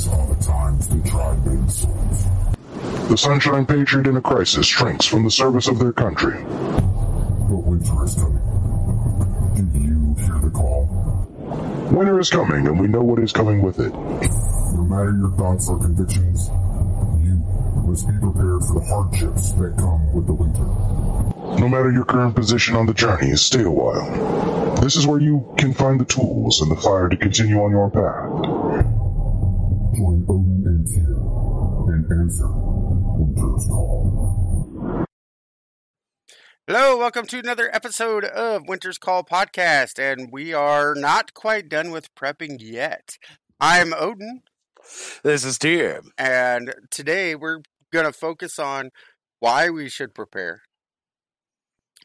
These are the times souls. The Sunshine Patriot in a crisis shrinks from the service of their country. But winter is coming. Do you hear the call? Winter is coming, and we know what is coming with it. No matter your thoughts or convictions, you must be prepared for the hardships that come with the winter. No matter your current position on the journey, stay a while. This is where you can find the tools and the fire to continue on your path. Join Odin and Tyr and answer Winter's call. Hello, welcome to another episode of Winter's Call podcast, and we are not quite done with prepping yet. I'm Odin, This is Tyr. and today we're going to focus on why we should prepare.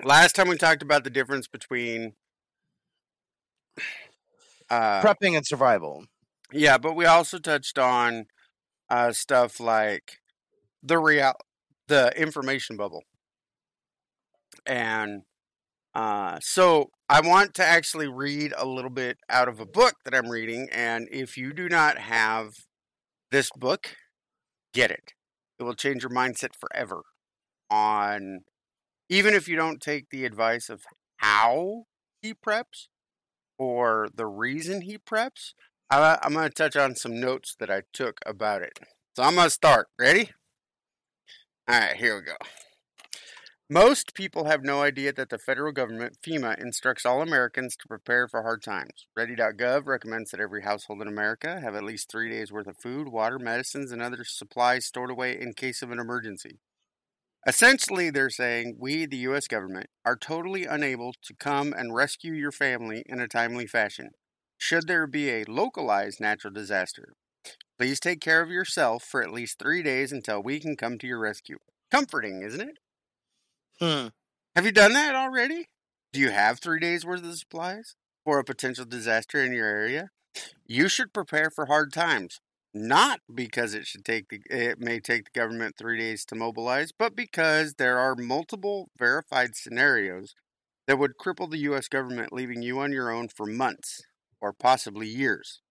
Last time we talked about the difference between uh, Prepping and survival. Yeah, but we also touched on uh, stuff like the real, the information bubble, and uh, so I want to actually read a little bit out of a book that I'm reading. And if you do not have this book, get it. It will change your mindset forever. On even if you don't take the advice of how he preps or the reason he preps, I, I'm going to touch on some notes that I took about it. So I'm going to start. Ready? All right, here we go. Most people have no idea that the federal government, FEMA, instructs all Americans to prepare for hard times. Ready.gov recommends that every household in America have at least three days' worth of food, water, medicines, and other supplies stored away in case of an emergency. Essentially, they're saying we, the U.S. government, are totally unable to come and rescue your family in a timely fashion should there be a localized natural disaster. Please take care of yourself for at least three days until we can come to your rescue. Comforting, isn't it? Hmm. Have you done that already? Do you have three days worth of supplies for a potential disaster in your area? You should prepare for hard times, not because it should take the it may take the government three days to mobilize, but because there are multiple verified scenarios that would cripple the U.S. government, leaving you on your own for months or possibly years.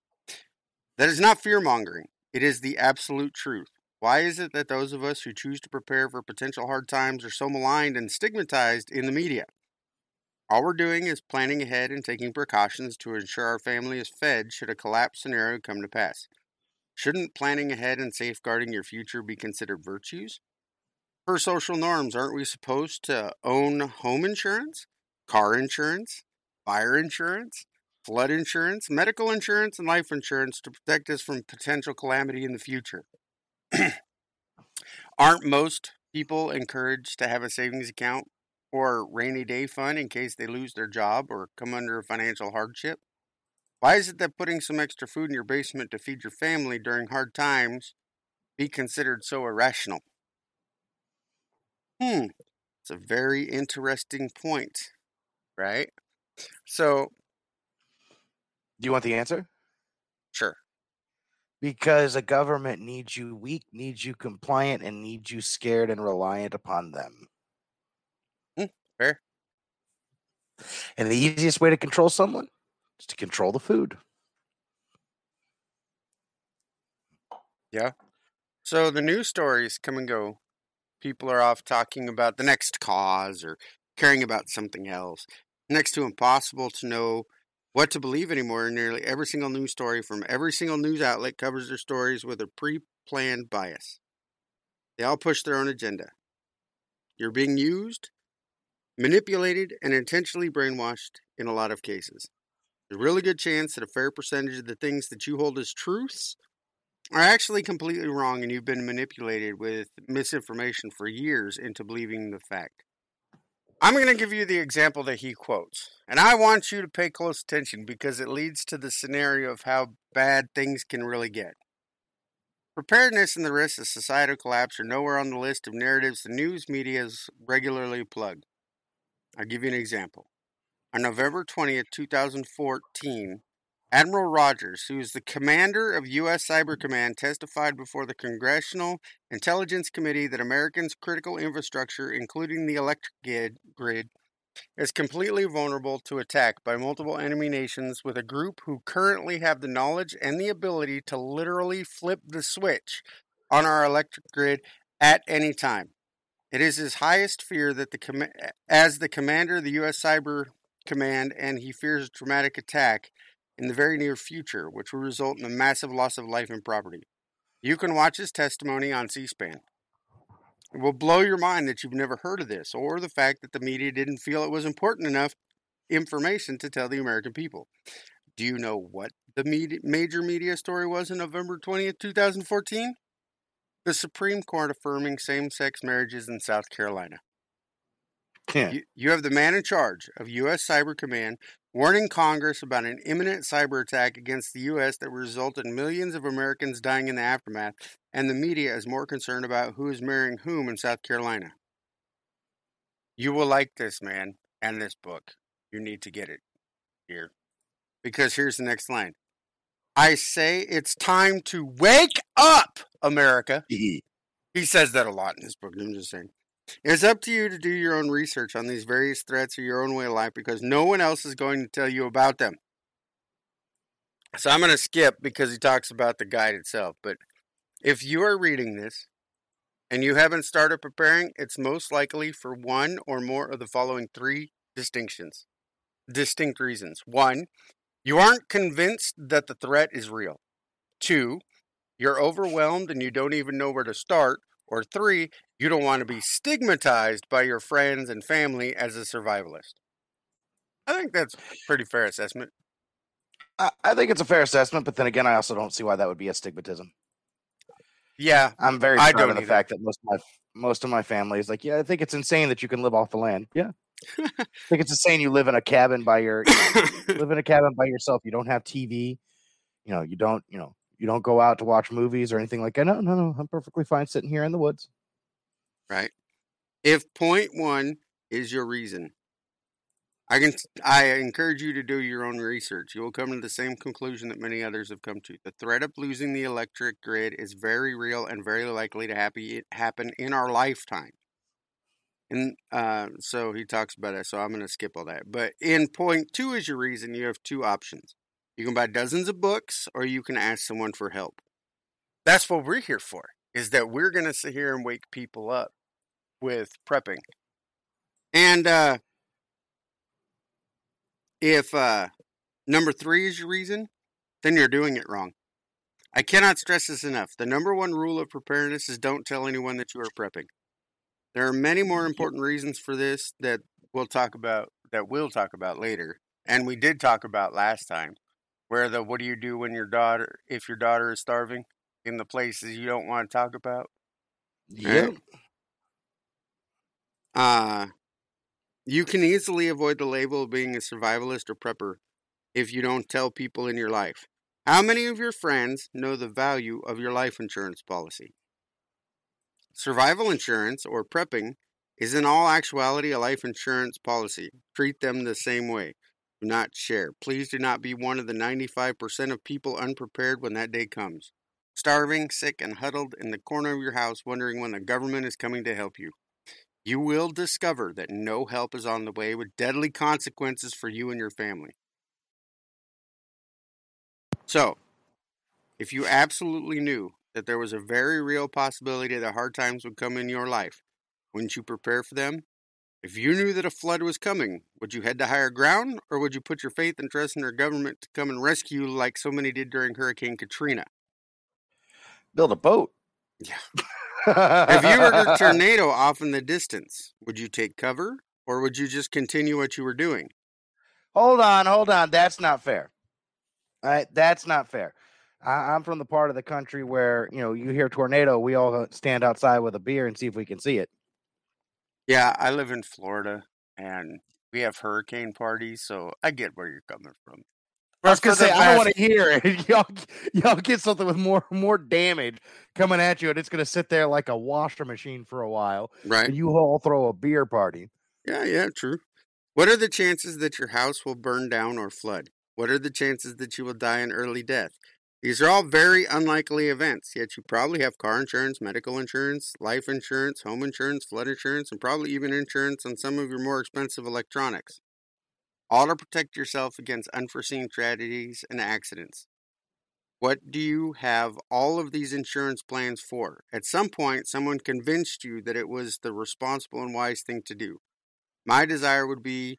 That is not fear mongering. It is the absolute truth. Why is it that those of us who choose to prepare for potential hard times are so maligned and stigmatized in the media? All we're doing is planning ahead and taking precautions to ensure our family is fed should a collapse scenario come to pass. Shouldn't planning ahead and safeguarding your future be considered virtues? Per social norms, aren't we supposed to own home insurance, car insurance, fire insurance, flood insurance, medical insurance, and life insurance to protect us from potential calamity in the future? Aren't most people encouraged to have a savings account or rainy day fund in case they lose their job or come under a financial hardship? Why is it that putting some extra food in your basement to feed your family during hard times be considered so irrational? Hmm, it's a very interesting point, right? So, Do you want the answer? sure. Because a government needs you weak, needs you compliant, and needs you scared and reliant upon them. Hmm, fair. And the easiest way to control someone is to control the food. Yeah. So the news stories come and go. People are off talking about the next cause or caring about something else. Next to impossible to know what to believe anymore. Nearly every single news story from every single news outlet covers their stories with a pre planned bias. They all push their own agenda. You're being used, manipulated, and intentionally brainwashed in a lot of cases. There's a really good chance that a fair percentage of the things that you hold as truths are actually completely wrong and you've been manipulated with misinformation for years into believing the fact. I'm going to give you the example that he quotes, and I want you to pay close attention because it leads to the scenario of how bad things can really get. Preparedness and the risks of societal collapse are nowhere on the list of narratives the news media is regularly plugged. I'll give you an example. On November 20th, 2014, Admiral Rogers, who is the commander of U.S. Cyber mm-hmm. Command, testified before the Congressional Intelligence Committee that Americans' critical infrastructure, including the electric grid, is completely vulnerable to attack by multiple enemy nations with a group who currently have the knowledge and the ability to literally flip the switch on our electric grid at any time. It is his highest fear that the com- as the commander of the U.S. Cyber Command, and he fears a dramatic attack in the very near future, which will result in a massive loss of life and property. You can watch his testimony on C-SPAN. It will blow your mind that you've never heard of this, or the fact that the media didn't feel it was important enough information to tell the American people. Do you know what the media, major media story was in November 20th, 2014? The Supreme Court affirming same sex marriages in South Carolina. You, you have the man in charge of U.S. Cyber Command warning Congress about an imminent cyber attack against the U.S. that will result in millions of Americans dying in the aftermath, and the media is more concerned about who is marrying whom in South Carolina. You will like this man and this book. You need to get it here. Because here's the next line I say it's time to wake up, America. He says that a lot in his book. I'm just saying. It's up to you to do your own research on these various threats or your own way of life because no one else is going to tell you about them. So I'm going to skip because he talks about the guide itself. But if you are reading this and you haven't started preparing, it's most likely for one or more of the following three distinctions, distinct reasons. One, you aren't convinced that the threat is real. Two, you're overwhelmed and you don't even know where to start. Or three, you don't want to be stigmatized by your friends and family as a survivalist. I think that's a pretty fair assessment. I, I think it's a fair assessment, but then again, I also don't see why that would be a stigmatism. Yeah, I'm very I proud don't of the either. fact that most of my most of my family is like, yeah, I think it's insane that you can live off the land. Yeah, I think it's insane you live in a cabin by your you know, live in a cabin by yourself. You don't have TV. You know, you don't you know you don't go out to watch movies or anything like that. No, no, no. I'm perfectly fine sitting here in the woods. right? If point one is your reason, I can I encourage you to do your own research. You will come to the same conclusion that many others have come to. The threat of losing the electric grid is very real and very likely to happy, happen in our lifetime. And uh, so he talks about it. So I'm going to skip all that. But in point two is your reason. You have two options. You can buy dozens of books, or you can ask someone for help. That's what we're here for. Is that we're going to sit here and wake people up with prepping. And uh, if uh, number three is your reason, then you're doing it wrong. I cannot stress this enough. The number one rule of preparedness is don't tell anyone that you are prepping. There are many more important reasons for this that we'll talk about that we'll talk about later. And we did talk about last time. Where the what do you do when your daughter if your daughter is starving in the places you don't want to talk about? Yep. Uh, you can easily avoid the label of being a survivalist or prepper if you don't tell people in your life. How many of your friends know the value of your life insurance policy? Survival insurance, or prepping, is in all actuality a life insurance policy. Treat them the same way. Do not share. Please do not be one of the 95% of people unprepared when that day comes. Starving, sick, and huddled in the corner of your house, wondering when the government is coming to help you. You will discover that no help is on the way with deadly consequences for you and your family. So, if you absolutely knew that there was a very real possibility that hard times would come in your life, wouldn't you prepare for them? If you knew that a flood was coming, would you head to higher ground or would you put your faith and trust in your government to come and rescue you like so many did during Hurricane Katrina? Build a boat. Yeah. If you heard a tornado off in the distance, would you take cover or would you just continue what you were doing? hold on, hold on. That's not fair. All right, that's not fair. I, I'm from the part of the country where you know you hear tornado, we all uh, stand outside with a beer and see if we can see it. Yeah, I live in Florida and we have hurricane parties, so I get where you're coming from. I was gonna say I vast- want to hear it. y'all, y'all get something with more more damage coming at you, and it's gonna sit there like a washer machine for a while, Right? and you all throw a beer party. Yeah, yeah, true. What are the chances that your house will burn down or flood? What are the chances that you will die an early death? These are all very unlikely events, yet you probably have car insurance, medical insurance, life insurance, home insurance, flood insurance, and probably even insurance on some of your more expensive electronics. All to protect yourself against unforeseen tragedies and accidents. What do you have all of these insurance plans for? At some point, someone convinced you that it was the responsible and wise thing to do. My desire would be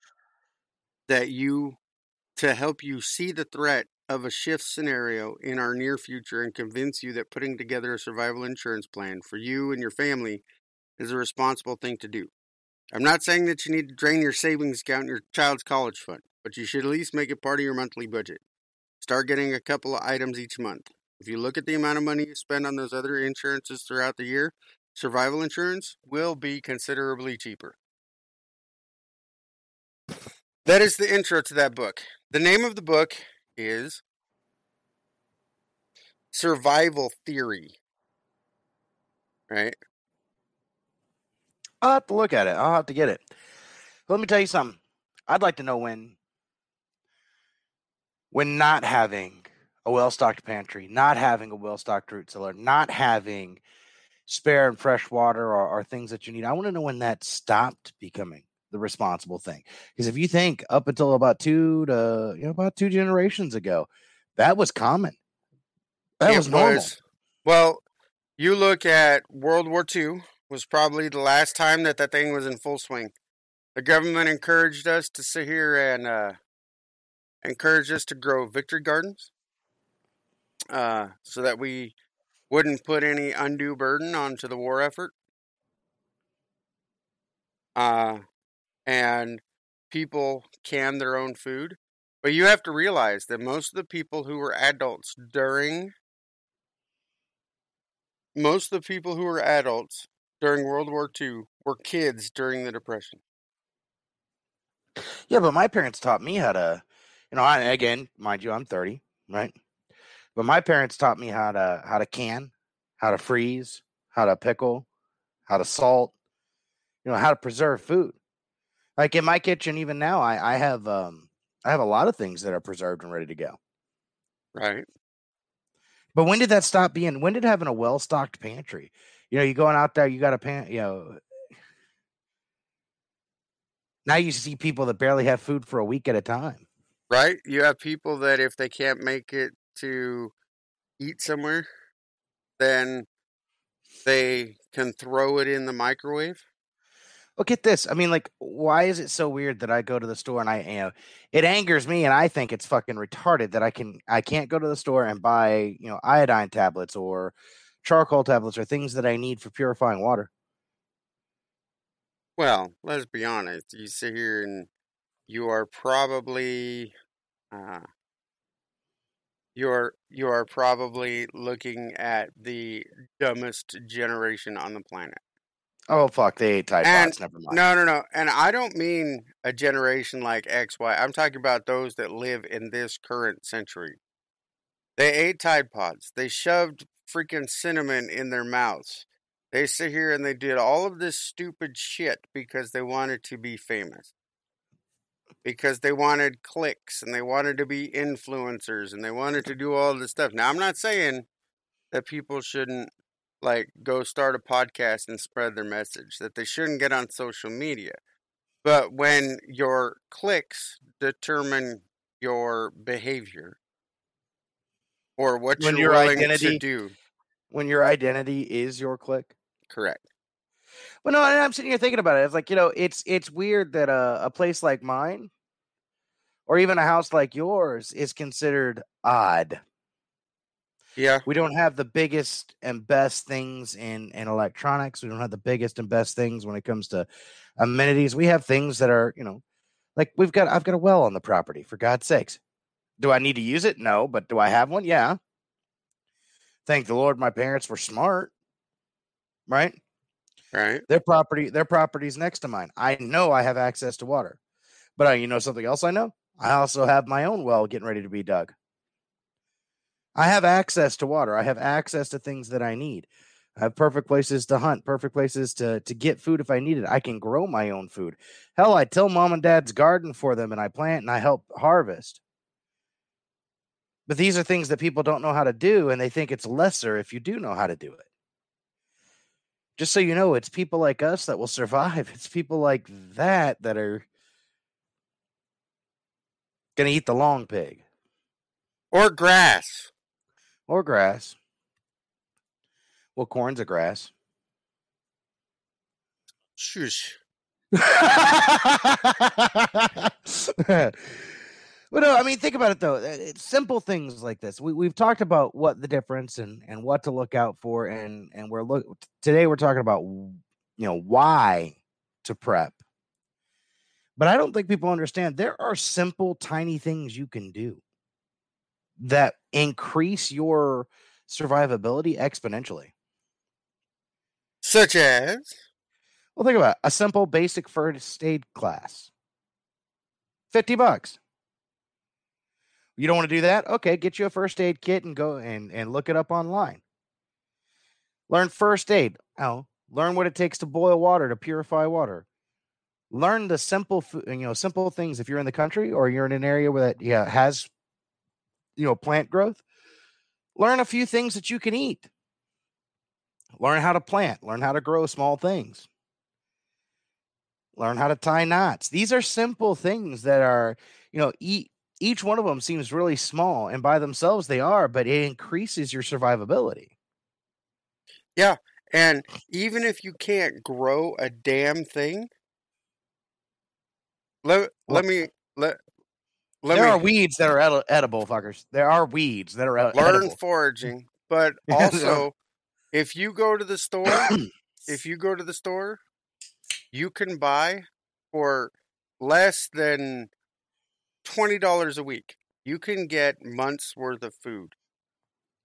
that you to help you see the threat of a shift scenario in our near future and convince you that putting together a survival insurance plan for you and your family is a responsible thing to do. I'm not saying that you need to drain your savings account and your child's college fund, but you should at least make it part of your monthly budget. Start getting a couple of items each month. If you look at the amount of money you spend on those other insurances throughout the year, survival insurance will be considerably cheaper. That is the intro to that book. The name of the book is Survival Theory. Right? I'll have to look at it. I'll have to get it. Let me tell you something. I'd like to know when when not having a well-stocked pantry, not having a well-stocked root cellar, not having spare and fresh water or, or things that you need. I want to know when that stopped becoming the responsible thing. Because if you think up until about two to you know about two generations ago, that was common. That It was normal. was- well, you look at World War II was probably the last time that that thing was in full swing. The government encouraged us to sit here and uh, encouraged us to grow victory gardens, uh, so that we wouldn't put any undue burden onto the war effort. Uh, and people can their own food. But you have to realize that most of the people who were adults during most of the people who were adults during World War II were kids during the Depression. Yeah, but my parents taught me how to, you know, I, again, mind you, I'm 30, right? But my parents taught me how to how to can, how to freeze, how to pickle, how to salt, you know, how to preserve food. Like in my kitchen, even now, I I have um I have a lot of things that are preserved and ready to go. Right. But when did that stop being? When did having a well stocked pantry? You know, you going out there, you got a pan, you know. Now you see people that barely have food for a week at a time. Right? You have people that if they can't make it to eat somewhere, then they can throw it in the microwave. Look at this. I mean, like, why is it so weird that I go to the store and I, you know, it angers me and I think it's fucking retarded that I can, I can't go to the store and buy, you know, iodine tablets or charcoal tablets or things that I need for purifying water. Well, let's be honest. You sit here and you are probably uh you're you are probably looking at the dumbest generation on the planet. Oh, fuck. They ate Tide And- Pods. Never mind. No, no, no. And I don't mean a generation like X, Y. I'm talking about those that live in this current century. They ate Tide Pods. They shoved freaking cinnamon in their mouths. They sit here and they did all of this stupid shit because they wanted to be famous. Because they wanted clicks and they wanted to be influencers and they wanted to do all this stuff. Now, I'm not saying that people shouldn't like go start a podcast and spread their message, that they shouldn't get on social media. But when your clicks determine your behavior or what When you're your willing identity- to do, When your identity is your click. correct. Well, no, and I'm sitting here thinking about it. It's like you know, it's it's weird that a, a place like mine, or even a house like yours, is considered odd. Yeah, We don't have the biggest and best things in in electronics. We don't have the biggest and best things when it comes to amenities. We have things that are, you know, like we've got. I've got a well on the property. For God's sakes, do I need to use it? No, but do I have one? Yeah. Thank the Lord, my parents were smart, right? right. Their property, their property's next to mine. I know I have access to water. But uh, you know something else I know? I also have my own well getting ready to be dug. I have access to water. I have access to things that I need. I have perfect places to hunt, perfect places to to get food if I need it. I can grow my own food. Hell, I till mom and dad's garden for them and I plant and I help harvest. But these are things that people don't know how to do, and they think it's lesser if you do know how to do it. Just so you know, it's people like us that will survive. It's people like that that are going to eat the long pig Or grass. Or grass. Well, corn's a grass. Shush. but no, I mean, think about it though. Uh, It's simple things like this. We we've talked about what the difference and and what to look out for, and and we're look today we're talking about you know why to prep. But I don't think people understand there are simple, tiny things you can do that increase your survivability exponentially. Such as Well, think about it. a simple basic first aid class. 50 bucks. You don't want to do that? Okay, get you a first aid kit and go and, and look it up online. Learn first aid. Oh, learn what it takes to boil water, to purify water. Learn the simple you know, simple things if you're in the country or you're in an area where that yeah, has you know, plant growth. Learn a few things that you can eat. Learn how to plant, learn how to grow small things learn how to tie knots. These are simple things that are, you know, each each one of them seems really small, and by themselves they are, but it increases your survivability. Yeah and even if you can't grow a damn thing, let let me let let there me are weeds that are edi- edible, fuckers. There are weeds that are ed- learn edible. foraging. But Yeah, there are. also, if you go to the store, if you go to the store, you can buy for less than twenty dollars a week. You can get months worth of food,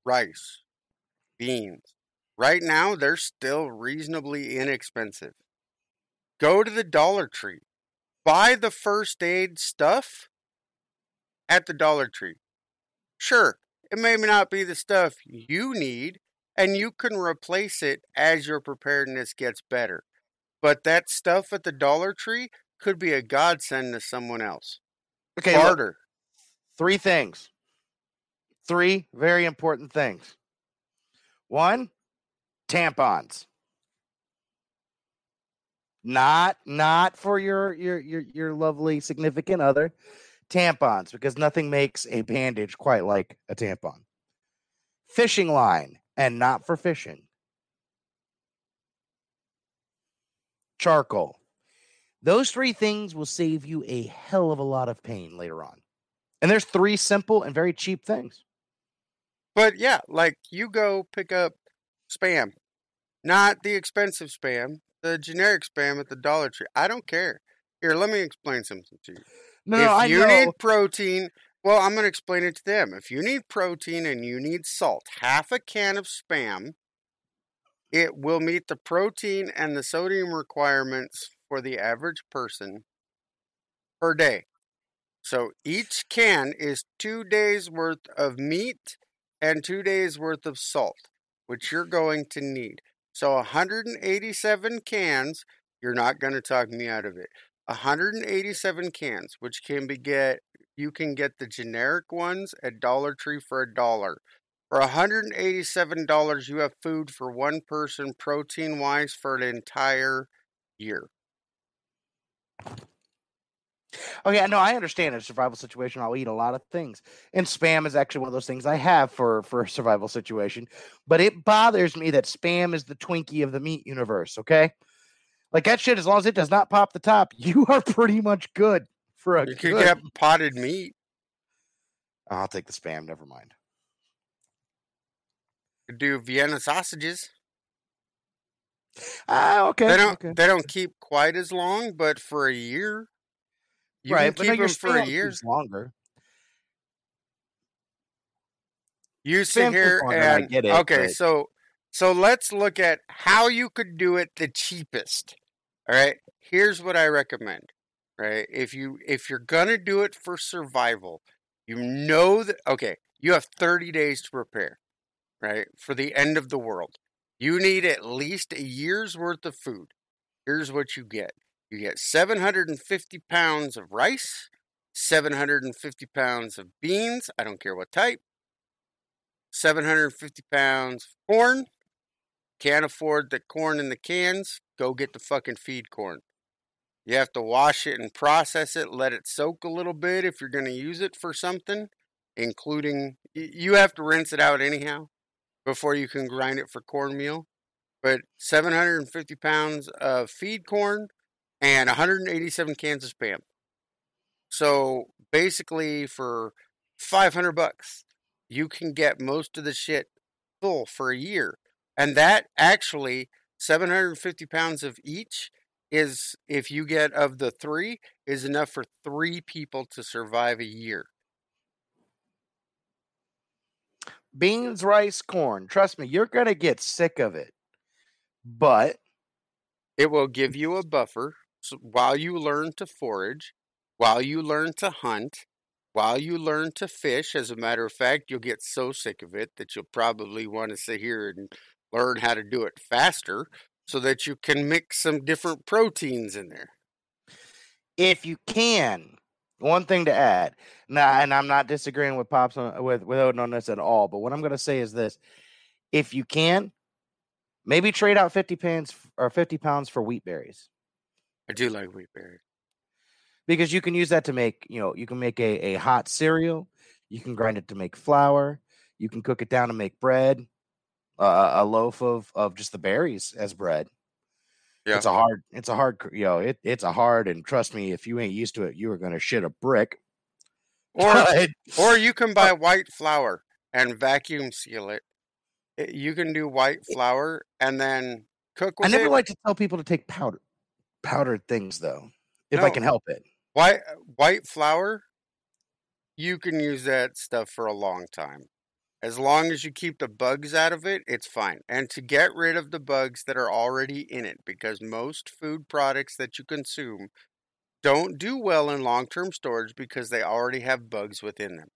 rice, beans. Right now, they're still reasonably inexpensive. Go to the Dollar Tree, buy the first aid stuff at the Dollar Tree. Sure, it may not be the stuff you need, and you can replace it as your preparedness gets better. But that stuff at the Dollar Tree could be a godsend to someone else. okay, look, Barter. three things. Three very important things. One, tampons. Not not for your your your your lovely significant other. Tampons because nothing makes a bandage quite like a tampon. Fishing line and not for fishing. Charcoal. Those three things will save you a hell of a lot of pain later on. And there's three simple and very cheap things. But yeah, like you go pick up spam, not the expensive spam, the generic spam at the Dollar Tree. I don't care. Here, let me explain something to you. No, if I you know. need protein, well, I'm going to explain it to them. If you need protein and you need salt, half a can of spam, it will meet the protein and the sodium requirements for the average person per day. So each can is two days worth of meat and two days worth of salt, which you're going to need. So 187 cans, you're not going to talk me out of it. 187 cans, which can be get you can get the generic ones at Dollar Tree for a dollar. For $187, you have food for one person, protein wise, for an entire year. Oh, okay, no, I understand a survival situation. I'll eat a lot of things, and spam is actually one of those things I have for for a survival situation. But it bothers me that spam is the Twinkie of the meat universe. Okay, like that shit. As long as it does not pop the top, you are pretty much good for a You could good. get potted meat. I'll take the spam. Never mind. Do Vienna sausages. Ah, okay. They don't okay. they don't keep quite as long, but for a year, you right, can keep them for a year. longer. You sit here and get it, okay, but- so so let's look at how you could do it the cheapest. All right, here's what I recommend. Right, if you if you're gonna do it for survival, you know that okay, you have 30 days to prepare. Right for the end of the world, you need at least a year's worth of food. Here's what you get: you get 750 pounds of rice, 750 pounds of beans. I don't care what type. 750 pounds of corn. Can't afford the corn in the cans. Go get the fucking feed corn. You have to wash it and process it, let it soak a little bit if you're going to use it for something, including you have to rinse it out anyhow before you can grind it for cornmeal. But 750 pounds of feed corn and 187 cans of spam. So basically, for 500 bucks, you can get most of the shit full for a year. And that actually, 750 pounds of each is, if you get of the three, is enough for three people to survive a year. Beans, rice, corn. Trust me, you're going to get sick of it. But it will give you a buffer so while you learn to forage, while you learn to hunt, while you learn to fish. As a matter of fact, you'll get so sick of it that you'll probably want to sit here and learn how to do it faster so that you can mix some different proteins in there. If you can, one thing to add. Now, and I'm not disagreeing with Pops on, with with Odin on this at all, but what I'm going to say is this: if you can, maybe trade out 50 pounds or 50 pounds for wheat berries. I do like wheat berries because you can use that to make you know you can make a, a hot cereal, you can grind it to make flour, you can cook it down to make bread, uh, a loaf of of just the berries as bread. Yeah. It's a hard, it's a hard, you know, it, it's a hard, and trust me, if you ain't used to it, you are going to shit a brick. Or, or you can buy white flour and vacuum seal it. You can do white flour and then cook I never it. like to tell people to take powder, powdered things though, if no. I can help it. White white flour, you can use that stuff for a long time. As long as you keep the bugs out of it, it's fine. And to get rid of the bugs that are already in it, because most food products that you consume don't do well in long term storage because they already have bugs within them.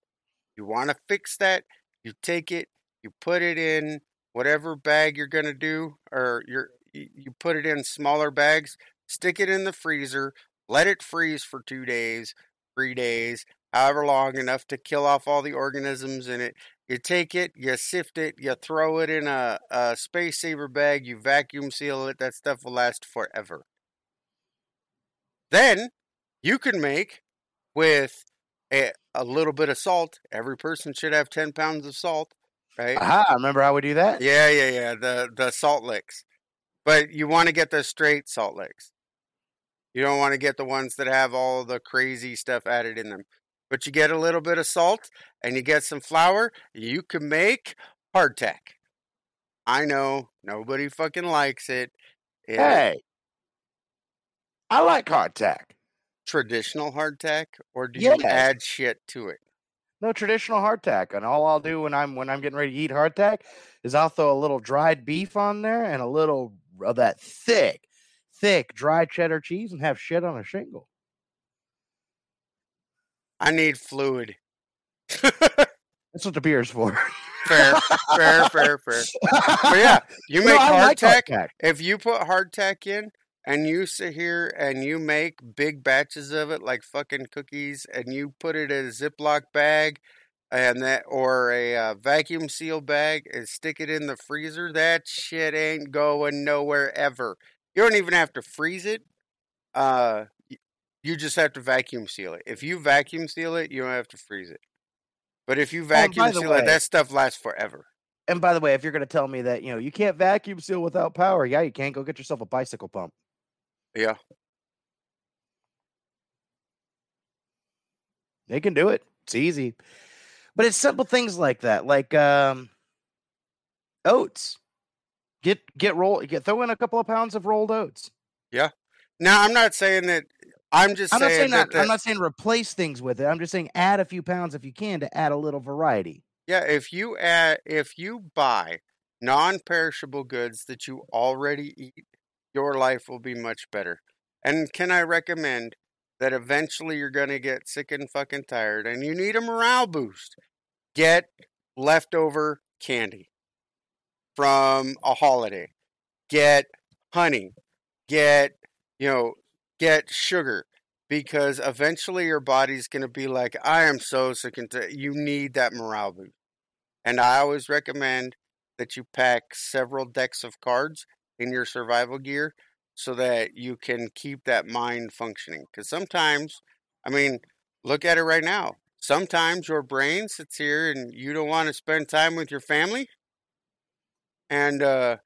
You want to fix that, you take it, you put it in whatever bag you're going to do, or you're, you put it in smaller bags, stick it in the freezer, let it freeze for two days, three days, however long enough to kill off all the organisms in it. You take it, you sift it, you throw it in a, a space saver bag, you vacuum seal it. That stuff will last forever. Then you can make with a, a little bit of salt. Every person should have 10 pounds of salt, right? Aha, remember how we do that? Yeah, yeah, yeah. The, the salt licks. But you want to get the straight salt licks. You don't want to get the ones that have all the crazy stuff added in them but you get a little bit of salt and you get some flour, you can make hardtack. I know nobody fucking likes it. it hey, I like hardtack. Traditional hardtack, or do you add shit to it? No traditional hardtack, and all I'll do when I'm when I'm getting ready to eat hardtack is I'll throw a little dried beef on there and a little of that thick, thick dry cheddar cheese and have shit on a shingle. I need fluid. That's what the beer's for. fair, fair, fair, fair. But yeah, you make no, hardtack. Like if you put hardtack in and you sit here and you make big batches of it like fucking cookies and you put it in a Ziploc bag and that or a uh, vacuum seal bag and stick it in the freezer, that shit ain't going nowhere ever. You don't even have to freeze it. Uh, you just have to vacuum seal it. If you vacuum seal it, you don't have to freeze it. But if you vacuum seal way, it, that stuff lasts forever. And by the way, if you're going to tell me that you know you can't vacuum seal without power, yeah, you can't go get yourself a bicycle pump. Yeah, they can do it. It's easy, but it's simple things like that, like um, oats. Get get roll get throw in a couple of pounds of rolled oats. Yeah. Now I'm not saying that I'm just I'm saying, not saying that, that, I'm not saying replace things with it. I'm just saying add a few pounds if you can to add a little variety. Yeah, if you add if you buy non-perishable goods that you already eat, your life will be much better. And can I recommend that eventually you're going to get sick and fucking tired and you need a morale boost? Get leftover candy from a holiday. Get honey. Get, you know, get sugar because eventually your body's going to be like, I am so sick and you need that morale boost. And I always recommend that you pack several decks of cards in your survival gear so that you can keep that mind functioning. Because sometimes, I mean, look at it right now. Sometimes your brain sits here and you don't want to spend time with your family and uh,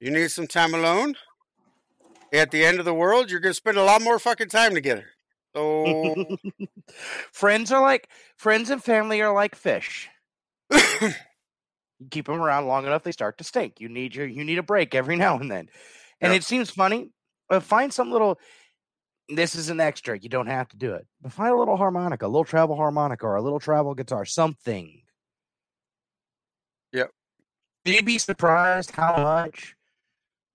you need some time alone. At the end of the world, you're going to spend a lot more fucking time together. So, friends are like friends and family are like fish. you keep them around long enough, they start to stink. You need your you need a break every now and then. And Yep. it seems funny. But find some little. This is an extra. You don't have to do it. But find a little harmonica, a little travel harmonica, or a little travel guitar, something. Yep. You'd be surprised how much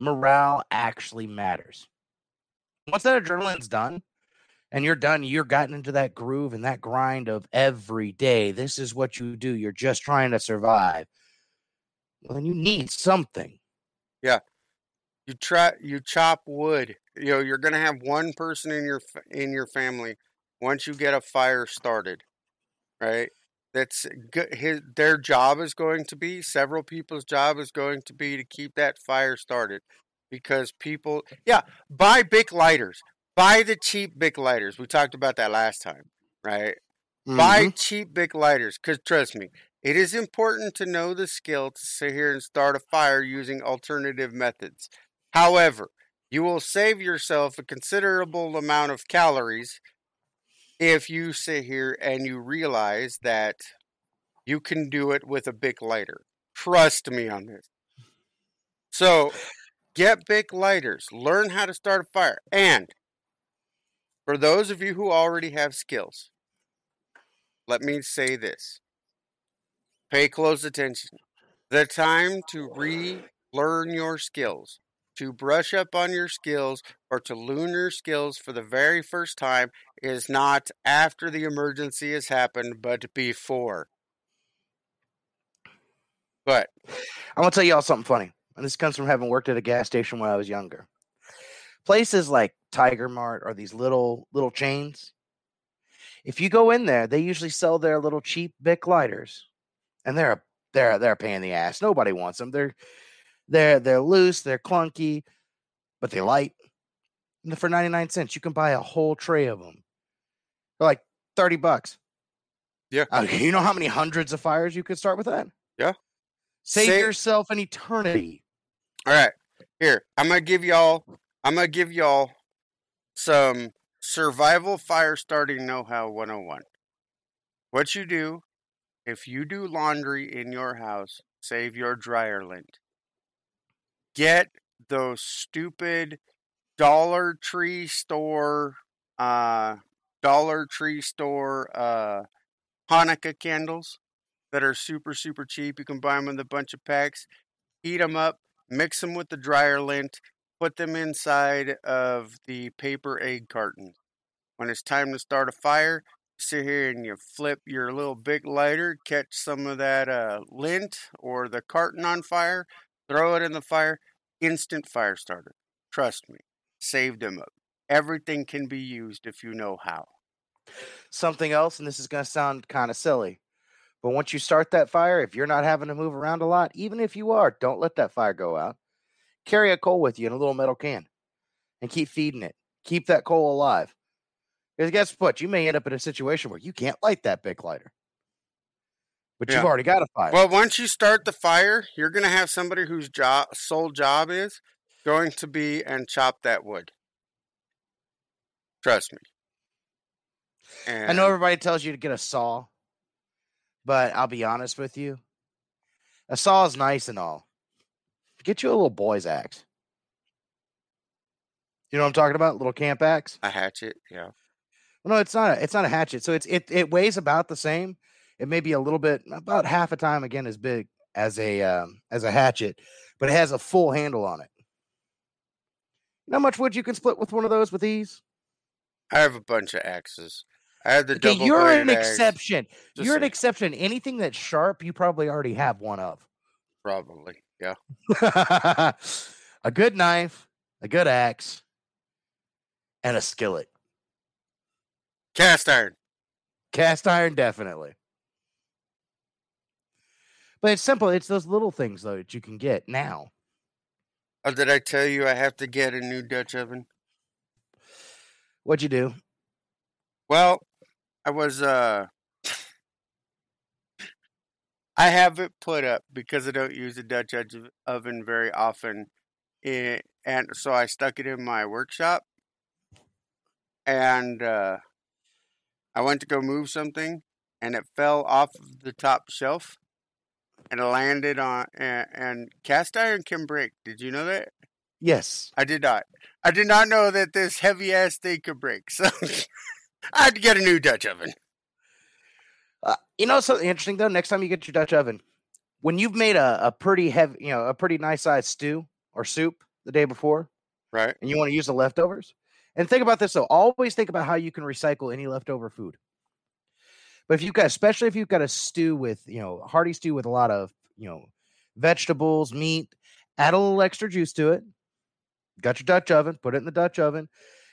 morale actually matters. Once that adrenaline's done, and you're done, you're gotten into that groove and that grind of every day. This is what you do. You're just trying to survive. Well, then you need something. Yeah. You try you chop wood you know you're going to have one person in your in your family once you get a fire started right that's good his their job is going to be several people's job is going to be to keep that fire started because people yeah buy big lighters buy the cheap big lighters we talked about that last time right Buy mm-hmm. cheap big lighters, because trust me, it is important to know the skill to sit here and start a fire using alternative methods. However, you will save yourself a considerable amount of calories if you sit here and you realize that you can do it with a big lighter. Trust me on this. So, get big lighters, learn how to start a fire, and for those of you who already have skills, let me say this. Pay close attention. The time to relearn your skills, to brush up on your skills, or to learn your skills for the very first time is not after the emergency has happened, but before. But I'm gonna tell y'all something funny. And this comes from having worked at a gas station when I was younger. Places like Tiger Mart or these little little chains. If you go in there, they usually sell their little cheap Bic lighters, and they're a, they're they're a pain in the ass. Nobody wants them. They're they're they're loose, they're clunky, but they light. And for ninety nine cents, you can buy a whole tray of them. They're like thirty bucks. Yeah. Uh, you know how many hundreds of fires you could start with that? Yeah. Save Say- yourself an eternity. All right. Here, I'm going to give y'all I'm to give y'all some survival fire starting know-how 101. What you do if you do laundry in your house, save your dryer lint. Get those stupid Dollar Tree store uh Dollar Tree store uh Hanukkah candles that are super super cheap. You can buy them in a bunch of packs. Heat them up, mix them with the dryer lint, put them inside of the paper egg carton. When it's time to start a fire, sit here and you flip your little Bic lighter, catch some of that uh, lint or the carton on fire, throw it in the fire, instant fire starter. Trust me, save them up. Everything can be used if you know how. something else, and this is going to sound kind of silly, but once you start that fire, if you're not having to move around a lot, even if you are, don't let that fire go out. Carry a coal with you in a little metal can and keep feeding it. Keep that coal alive. Because guess what? You may end up in a situation where you can't light that big lighter, but you've already got a fire. Well, once you start the fire, you're going to have somebody whose job, sole job is going to be and chop that wood. Trust me. And I know everybody tells you to get a saw, but I'll be honest with you. A saw is nice and all. Get you a little boy's axe. You know what I'm talking about? Little camp axe. a hatchet, yeah. Well, no, it's not. A, it's not a hatchet. So it's it it weighs about the same. It may be a little bit, about half a time again as big as a um, as a hatchet, but it has a full handle on it. How much wood you can split with one of those with ease? I have a bunch of axes. I have the Okay, double you're an axe, exception. just You're an exception. Anything that's sharp, you probably already have one of. Probably, yeah. a good knife, a good axe, and a skillet. Cast iron. Cast iron, definitely. But it's simple. It's those little things though that you can get now. Oh, did I tell you I have to get a new Dutch oven? What'd you do? Well, I was uh I have it put up because I don't use a Dutch oven very often. eh, and so I stuck it in my workshop. And uh I went to go move something and it fell off the top shelf and landed on and, and cast iron can break. Did you know that? Yes. I did not. I did not know that this heavy ass thing could break. So I had to get a new Dutch oven. Uh, you know something interesting though. Next time you get your Dutch oven, when you've made a, a pretty heavy, you know, a pretty nice sized stew or soup the day before, Right. and you want to use the leftovers, and think about this though. Always think about how you can recycle any leftover food. But if you've got, especially if you've got a stew with, you know, hearty stew with a lot of, you know, vegetables, meat, add a little extra juice to it. Got your Dutch oven, put it in the Dutch oven,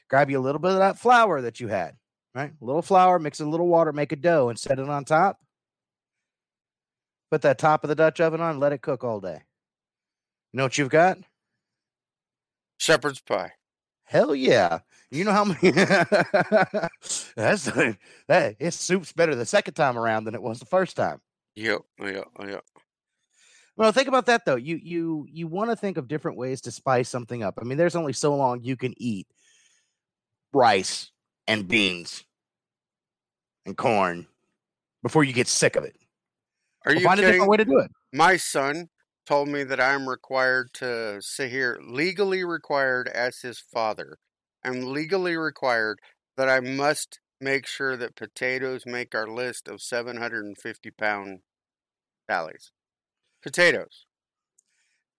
grab you a little bit of that flour that you had, right? A little flour, mix a little water, make a dough, and set it on top. Put that top of the Dutch oven on, let it cook all day. You know what you've got? Shepherd's pie. Hell yeah. You know how many that's that its soup's better the second time around than it was the first time. Yep. Yep. Yep. Well, think about that though. You you you want to think of different ways to spice something up. I mean, there's only so long you can eat rice and beans and corn before you get sick of it. Are Or you find a different way to do it. My son told me that I'm required to sit here, legally required as his father. I'm legally required that I must make sure that potatoes make our list of 750 pound tallies. Potatoes.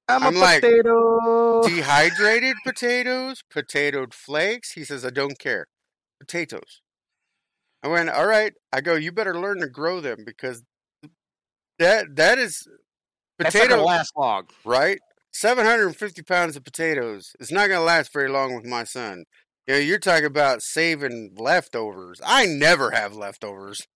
I'm, I'm a like, potato. Dehydrated potatoes, potatoed flakes. He says, I don't care. Potatoes. I went, all right. I go, you better learn to grow them because that that is That's not potato last long. right? 750 pounds of potatoes. It's not going to last very long with my son. You know, you're talking about saving leftovers. I never have leftovers.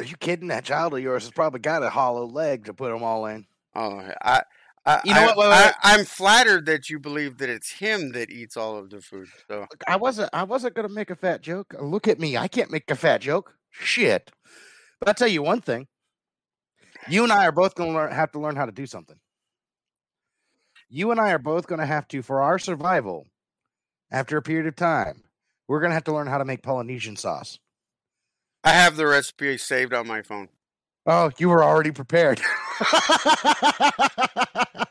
Are you kidding? That child of yours has probably got a hollow leg to put them all in. Oh, I, I, You know I, what? Wait, wait, I, wait. I'm flattered that you believe that it's him that eats all of the food. So, Look, I wasn't I wasn't gonna make a fat joke. Look at me. I can't make a fat joke. Shit. But I'll tell you one thing. You and I are both gonna have to learn how to do something. You and I are both gonna have to, for our survival, after a period of time, we're gonna have to learn how to make Polynesian sauce. I have the recipe saved on my phone. Oh, you were already prepared. but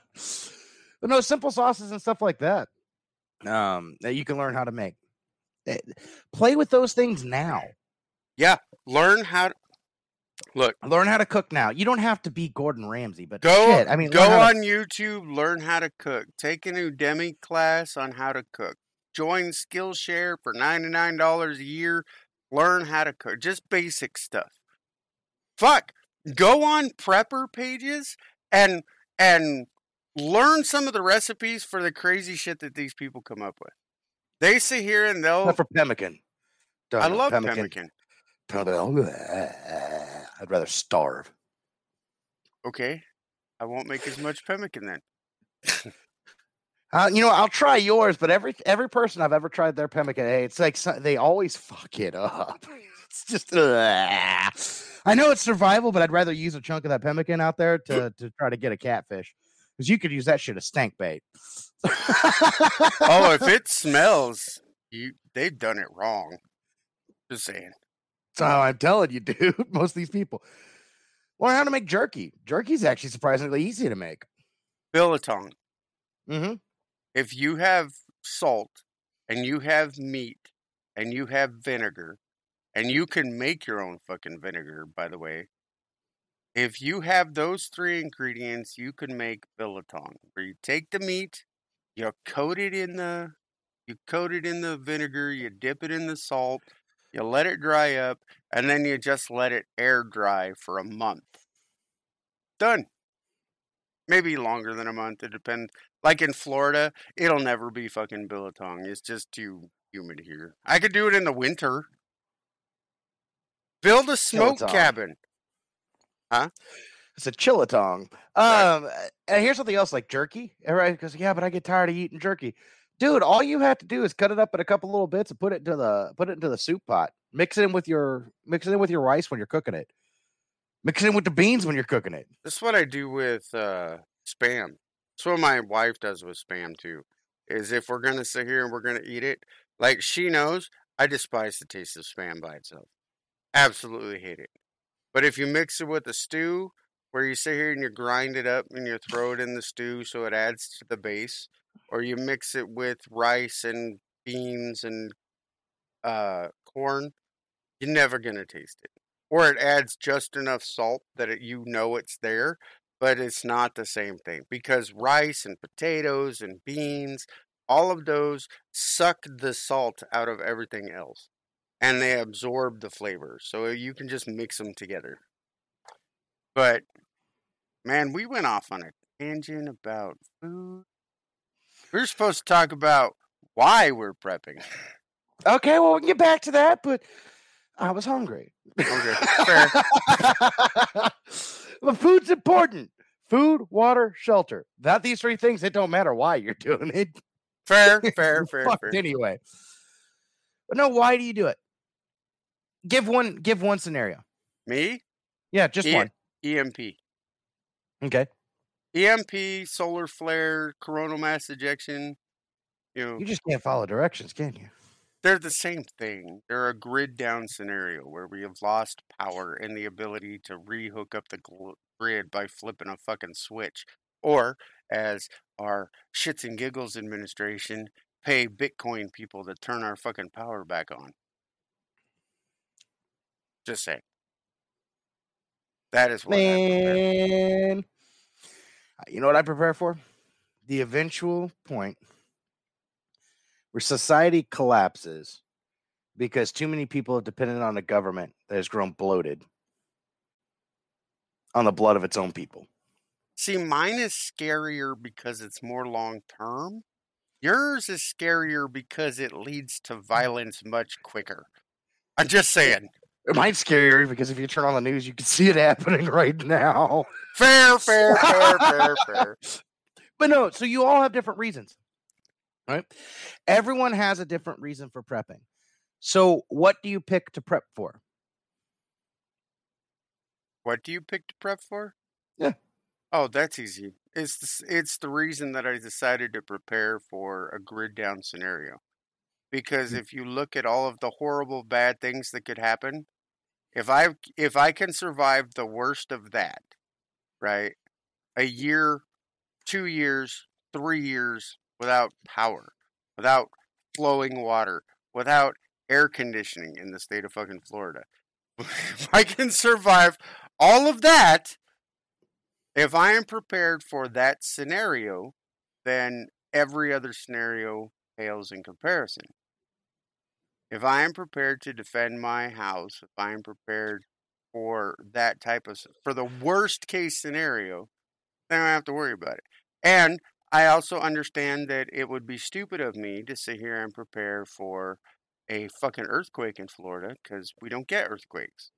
no, simple sauces and stuff like that. Um, that you can learn how to make. Eh, Play with those things now. Yeah, learn how to look. Learn how to cook now. You don't have to be Gordon Ramsay, but Go, shit, I mean, go how to- on YouTube, learn how to cook. Take an Udemy class on how to cook. Join Skillshare for $99 a year. Learn how to cook. Just basic stuff. Fuck. Go on prepper pages and and learn some of the recipes for the crazy shit that these people come up with. They sit here and they'll Except for pemmican. Don't I love pemmican. pemmican. I'd rather starve. Okay. I won't make as much pemmican then. Uh, you know, I'll try yours, but every every person I've ever tried their pemmican, hey, it's like so- they always fuck it up. It's just, ugh. I know it's survival, but I'd rather use a chunk of that pemmican out there to to try to get a catfish because you could use that shit as stank bait. Oh, if it smells, you they've done it wrong. Just saying. So I'm telling you, dude, most of these people learn how to make jerky. Jerky's actually surprisingly easy to make. Biltong. Mm-hmm. If you have salt and you have meat and you have vinegar and you can make your own fucking vinegar, by the way. If you have those three ingredients, you can make biltong. Where you take the meat, you coat it in the you coat it in the vinegar, you dip it in the salt, you let it dry up, and then you just let it air dry for a month. Done. Maybe longer than a month. It depends. Like in Florida, it'll never be fucking biltong. It's just too humid here. I could do it in the winter. Build a smoke Biltong. cabin. Huh? It's a chillatong. Um, and here's something else like jerky. Everybody goes, yeah, but I get tired of eating jerky. Dude, all you have to do is cut it up in a couple little bits and put it into the put it into the soup pot. Mix it in with your mix it in with your rice when you're cooking it. Mix it in with the beans when you're cooking it. This is what I do with uh, spam. That's what my wife does with spam too. Is if we're gonna sit here and we're gonna eat it, like she knows, I despise the taste of spam by itself. Absolutely hate it. But if you mix it with a stew, where you sit here and you grind it up and you throw it in the stew so it adds to the base, or you mix it with rice and beans and uh, corn, you're never gonna taste it. Or it adds just enough salt that it, you know it's there, but it's not the same thing because rice and potatoes and beans, all of those suck the salt out of everything else, and they absorb the flavor. So you can just mix them together. But man, we went off on a tangent about food. We were supposed to talk about why we're prepping. Okay, well we can get back to that, but I was hungry. Okay, fair. but food's important. Food, water, shelter. That these three things, it don't matter why you're doing it. Fair, fair, fair, fair. anyway. But no, why do you do it? Give one give one scenario. Me? Yeah, just E- one. EMP. Okay. EMP, solar flare, coronal mass ejection. You know, You just can't follow directions, can you? they're the same thing. They're a grid down scenario where we have lost power and the ability to rehook up the grid by flipping a fucking switch. Or, as our shits and giggles administration pay Bitcoin people to turn our fucking power back on. Just saying. That is what Man. Uh, You know what I prepare for? The eventual point where society collapses because too many people have depended on a government that has grown bloated on the blood of its own people. See, mine is scarier because it's more long term. Yours is scarier because it leads to violence much quicker. I'm just saying. Mine's you because if you turn on the news, you can see it happening right now. Fair, fair, fair, fair, fair. But no, so you all have different reasons, right? Everyone has a different reason for prepping. So, what do you pick to prep for? What do you pick to prep for? Yeah. Oh, that's easy. It's the, it's the reason that I decided to prepare for a grid down scenario. Because Mm. if you look at all of the horrible bad things that could happen, if I if I can survive the worst of that, right? A year, 2 years, 3 years without power, without flowing water, without air conditioning in the state of fucking Florida. if I can survive all of that, if I am prepared for that scenario, then every other scenario pales in comparison. If I am prepared to defend my house, if I am prepared for that type of for the worst case scenario, then I don't have to worry about it. And I also understand that it would be stupid of me to sit here and prepare for a fucking earthquake in Florida because we don't get earthquakes.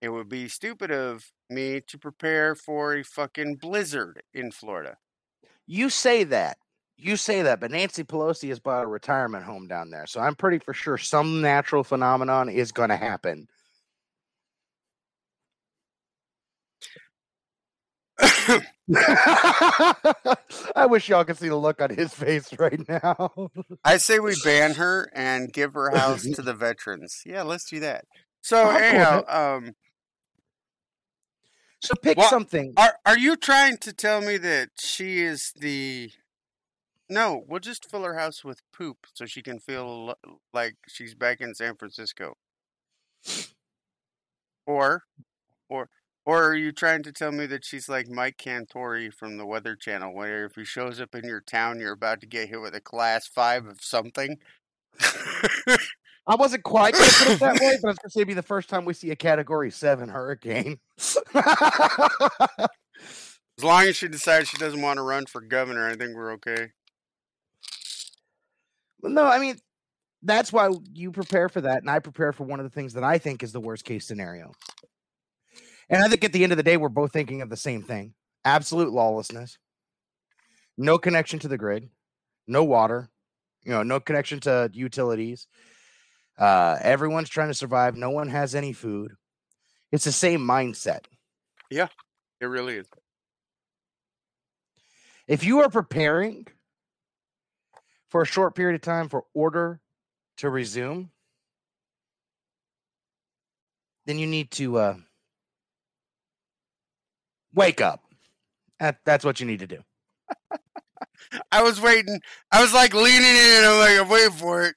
It would be stupid of me to prepare for a fucking blizzard in Florida. You say that. You say that, but Nancy Pelosi has bought a retirement home down there. So I'm pretty for sure some natural phenomenon is going to happen. I wish y'all could see the look on his face right now. I say we ban her and give her house to the veterans. Yeah, let's do that. So I'm anyhow, um, so pick Well, something. are are you trying to tell me that she is the? No, we'll just fill her house with poop so she can feel l- like she's back in San Francisco. Or, or, or are you trying to tell me that she's like Mike Cantore from the Weather Channel, where if he shows up in your town, you're about to get hit with a class five of something? I wasn't quite going to put it that way, but I was going to say it'd be the first time we see a Category Seven hurricane. As long as she decides she doesn't want to run for governor, I think we're okay. No, I mean that's why you prepare for that, and I prepare for one of the things that I think is the worst case scenario. And I think at the end of the day, we're both thinking of the same thing absolute lawlessness, no connection to the grid, no water, you know, no connection to utilities. Uh, everyone's trying to survive. No one has any food. It's the same mindset. Yeah, it really is. If you are preparing for a short period of time for order to resume, then you need to uh, wake up. That, that's what you need to do. I was waiting. I was like leaning in. I'm like, I'm waiting for it.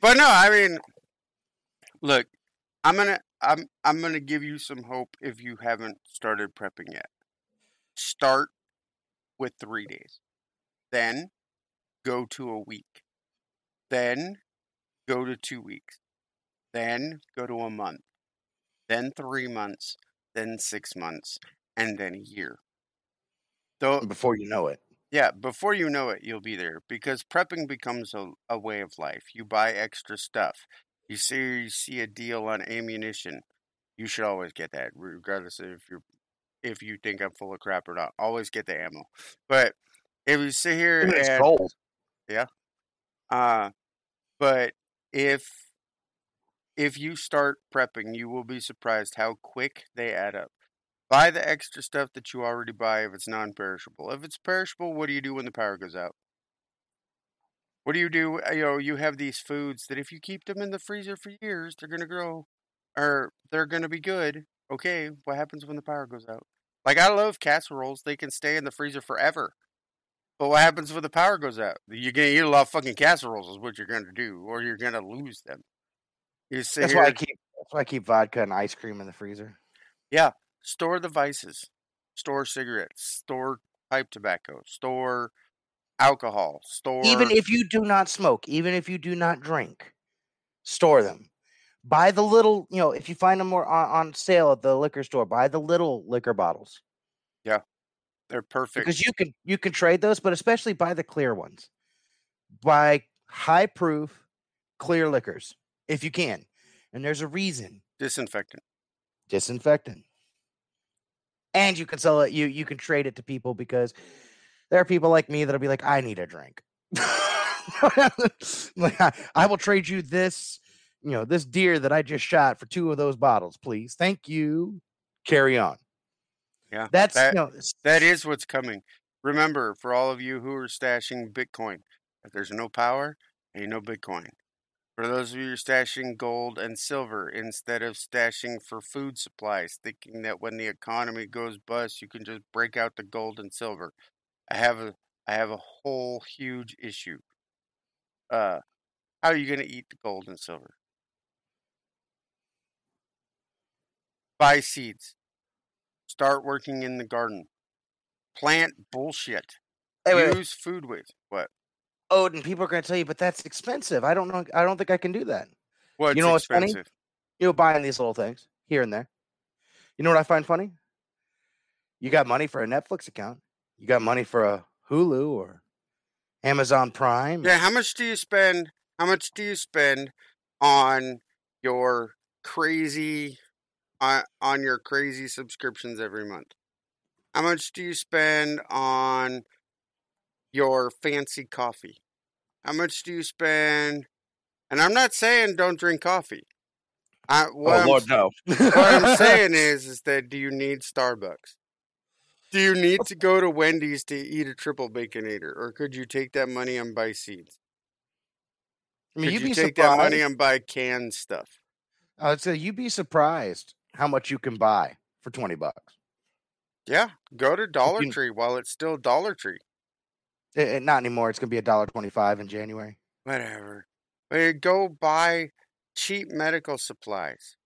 But no, I mean, look, I'm gonna, I'm, I'm gonna give you some hope if you haven't started prepping yet. Start with three days, then go to a week, then go to two weeks, then go to a month, then three months, then six months, and then a year. Though Before you know it. yeah, before you know it, you'll be there because prepping becomes a, a way of life. You buy extra stuff. You see, you see a deal on ammunition. You should always get that, regardless of if you're if you think I'm full of crap or not. Always get the ammo. But if you sit here Even it's and cold. Uh, but if if you start prepping, you will be surprised how quick they add up. Buy the extra stuff that you already buy if it's non-perishable. If it's perishable, what do you do when the power goes out? What do you do? uh, You know, you have these foods that if you keep them in the freezer for years, they're gonna grow, or they're gonna be good. Okay, what happens when the power goes out? Like I love casseroles; they can stay in the freezer forever. But what happens when the power goes out? You're gonna eat a lot of fucking casseroles, is what you're gonna do, or you're gonna lose them. You sit That's here, why I keep. That's why I keep vodka and ice cream in the freezer. Yeah, store the vices, store cigarettes, store pipe tobacco, store alcohol, store Even if you do not smoke, even if you do not drink, store them. Buy the little, you know, if you find them more on, on sale at the liquor store, buy the little liquor bottles they're perfect. because you can you can trade those, but especially buy the clear ones. Buy high proof clear liquors if you can, and there's a reason. Disinfectant. Disinfectant, and you can sell it. You you can trade it to people because there are people like me that'll be like, I need a drink. like I, I will trade you this, you know, this deer that I just shot for two of those bottles, please. Thank you. Carry on. Yeah, That's that- s- That is what's coming. Remember, for all of you who are stashing Bitcoin, if there's no power, ain't no Bitcoin. For those of you who are stashing gold and silver instead of stashing for food supplies, thinking that when the economy goes bust, you can just break out the gold and silver. I have a I have a whole huge issue. Uh, how are you going to eat the gold and silver? Buy seeds. Start working in the garden. Plant bullshit. Hey, wait, wait. Use food waste. What? Oh, Odin, people are going to tell you, but that's expensive. I don't know. I don't think I can do that. What's know what's funny? expensive? You know, buying these little things here and there. You know what I find funny? You got money for a Netflix account. You got money for a Hulu or Amazon Prime. Yeah, how much do you spend? How much do you spend on your crazy on on your crazy subscriptions every month? How much do you spend on your fancy coffee? How much do you spend? And I'm not saying don't drink coffee. I, what, oh, I'm, Oh, no. what I'm saying is, is that do you need Starbucks? Do you need to go to Wendy's to eat a triple baconator, or could you take that money and buy seeds? I mean, Could you'd you be take surprised. that money and buy canned stuff? I'd say you'd be surprised how much you can buy for twenty bucks. Yeah, go to Dollar Tree while it's still Dollar Tree. Eh, eh, not anymore. It's gonna be a dollar twenty-five in January. Whatever. But go buy cheap medical supplies,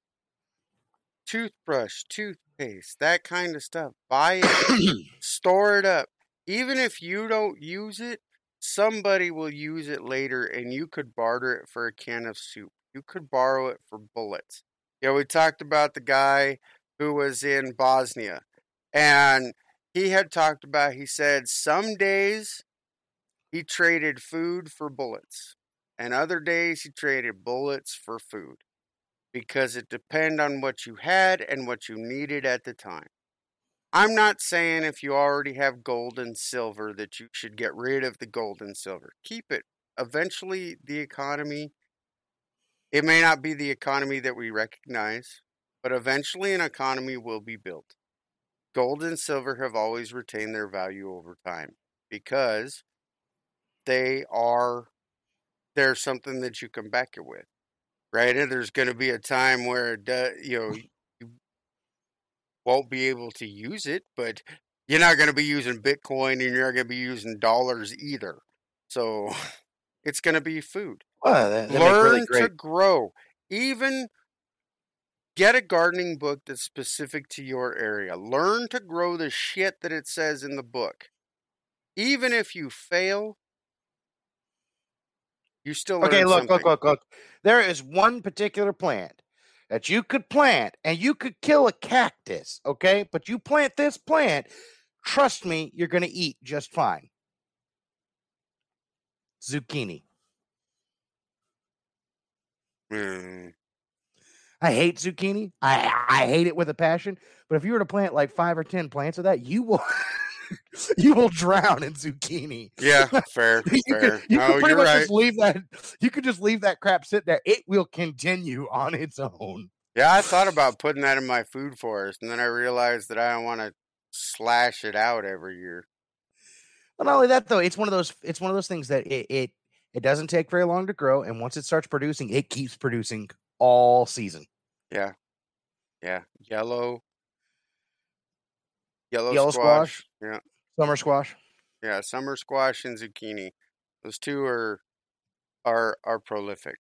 toothbrush, toothpaste, that kind of stuff. Buy it, store it up. Even if you don't use it, somebody will use it later, and you could barter it for a can of soup. You could borrow it for bullets. Yeah, we talked about the guy who was in Bosnia, and he had talked about. He said some days he traded food for bullets, and other days he traded bullets for food. because it depended on what you had and what you needed at the time. I'm not saying if you already have gold and silver that you should get rid of the gold and silver. Keep it. Eventually, the economy, it may not be the economy that we recognize, but eventually an economy will be built. Gold and silver have always retained their value over time because they are, they're something that you can back it with right? And there's going to be a time where you know you won't be able to use it, but you're not going to be using Bitcoin and you're not going to be using dollars either. So it's going to be food. Well, Learn really to grow. Even get a gardening book that's specific to your area. Learn to grow the shit that it says in the book. Even if you fail, you still Okay, look, something. look, look, look. There is one particular plant that you could plant and you could kill a cactus, okay? But you plant this plant, trust me, you're going to eat just fine. Zucchini. Hmm. I hate zucchini. I I hate it with a passion. But if you were to plant like five or ten plants of that, you will you will drown in zucchini. Yeah, fair, you fair. could, you no, could pretty much right. just leave that. You could just leave that crap sit there. It will continue on its own. Yeah, I thought about putting that in my food forest, and then I realized that I don't want to slash it out every year. But not only that, though, it's one of those. It's one of those things that it it it doesn't take very long to grow, and once it starts producing, it keeps producing all season. Yeah, yeah. Yellow, yellow, Yellow squash. squash. Yeah, Summer squash. yeah. Summer squash and zucchini. Those two are are are prolific.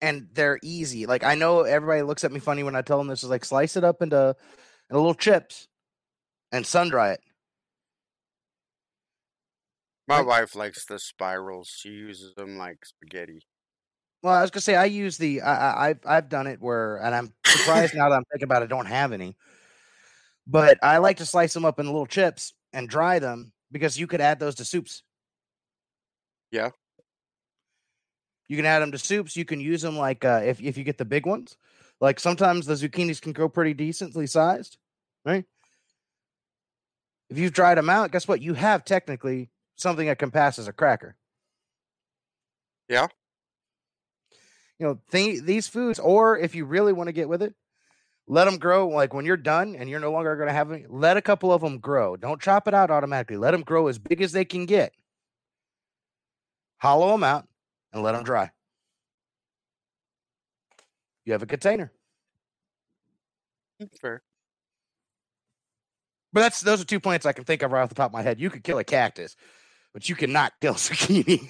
and they're easy. Like I know everybody looks at me funny when I tell them this is like slice it up into, into little chips and sun dry it. My Right. wife likes the spirals. She uses them like spaghetti. Well, I was gonna say I use the I, I I've I've done it where and I'm surprised now that I'm thinking about it. I don't have any, but I like to slice them up in little chips and dry them because you could add those to soups. Yeah. You can add them to soups. You can use them like uh, if if you get the big ones. Like sometimes the zucchinis can grow pretty decently sized, right? If you've dried them out, guess what? You have technically something that can pass as a cracker. Yeah. You know, th- these foods, or if you really want to get with it, let them grow. Like when you're done and you're no longer going to have any, let a couple of them grow. Don't chop it out automatically. Let them grow as big as they can get. Hollow them out and let them dry. You have a container. Mm, fair. But that's those are two plants I can think of right off the top of my head. You could kill a cactus, but you cannot kill zucchini.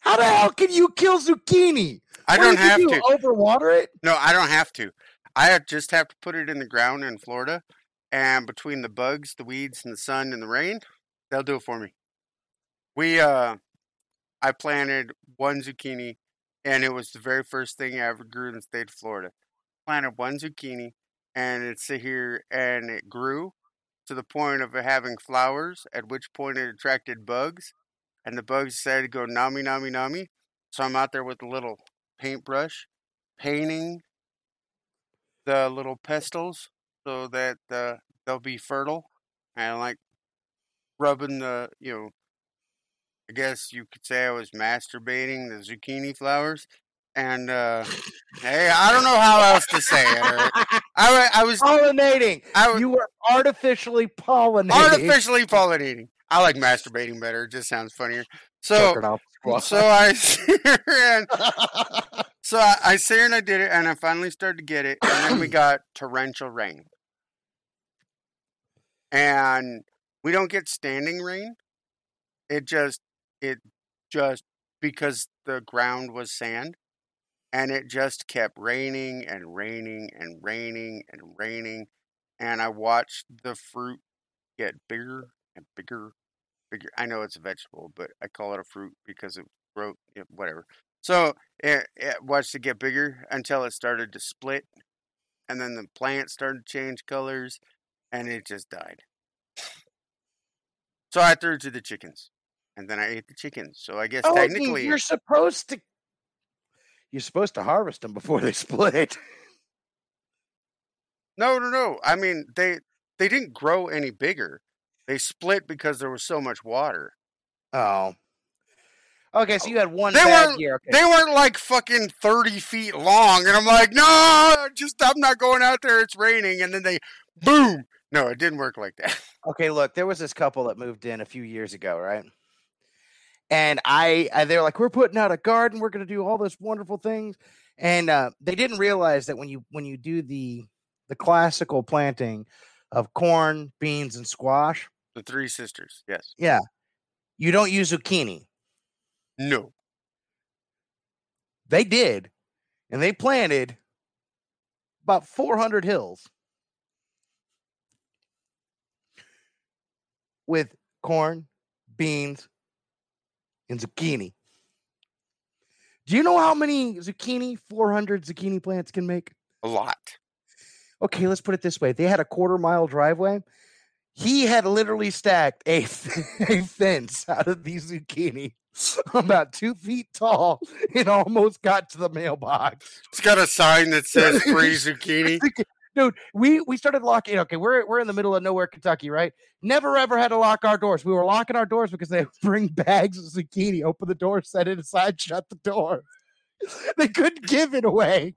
How the hell can you kill zucchini? I What don't you have do, to. overwater it. No, I don't have to. I just have to put it in the ground in Florida, and between the bugs, the weeds, and the sun and the rain, they'll do it for me. We, uh, I planted one zucchini, and it was the very first thing I ever grew in the state of Florida. Planted one zucchini, and it sit here and it grew to the point of having flowers. At which point it attracted bugs, and the bugs to go nami nami nami. So I'm out there with a little paintbrush, painting the little pistils so that uh, they'll be fertile and like rubbing the you know i guess you could say i was masturbating the zucchini flowers and uh hey i don't know how else to say it or, I, I was Pollinating. I You were artificially pollinating. artificially pollinating i like masturbating better it just sounds funnier so Choking off the squash. so i sit here and So I, I sit here and I did it, and I finally started to get it, and then we got torrential rain. And we don't get standing rain. It just, it just, because the ground was sand, and it just kept raining and raining and raining and raining. And I watched the fruit get bigger and bigger, bigger. I know it's a vegetable, but I call it a fruit because it wrote, yeah, whatever. So it, it watched it get bigger until it started to split, and then the plant started to change colors, and it just died. So I threw it to the chickens. and then I ate the chickens. So I guess Oh, technically, you're supposed to. You're supposed to harvest them before they split. no, no, no. I mean, they they didn't grow any bigger. They split because there was so much water. Oh. Okay, so oh, you had one They bad year. Okay. They weren't like fucking thirty feet long, and I'm like, no, just I'm not going out there. It's raining, and then they, boom. No, it didn't work like that. Okay, look, there was this couple that moved in a few years ago, right? And I, I they're like, we're putting out a garden, we're going to do all this wonderful things, and uh, they didn't realize that when you when you do the the classical planting of corn, beans, and squash, The three sisters, yes, yeah, you don't use zucchini. no, They did, and they planted about 400 hills with corn, beans, and zucchini. Do you know how many zucchini 400 zucchini plants can make? a lot. Okay, let's put it this way. They had a quarter mile driveway. He had literally stacked a, a fence out of these zucchini about two feet tall and almost got to the mailbox. It's got a sign that says free zucchini. Dude, we we started locking. Okay, we're we're in the middle of nowhere, Kentucky, right? Never ever had to lock our doors. We were locking our doors because they bring bags of zucchini, open the door, set it aside, shut the door. They couldn't give it away.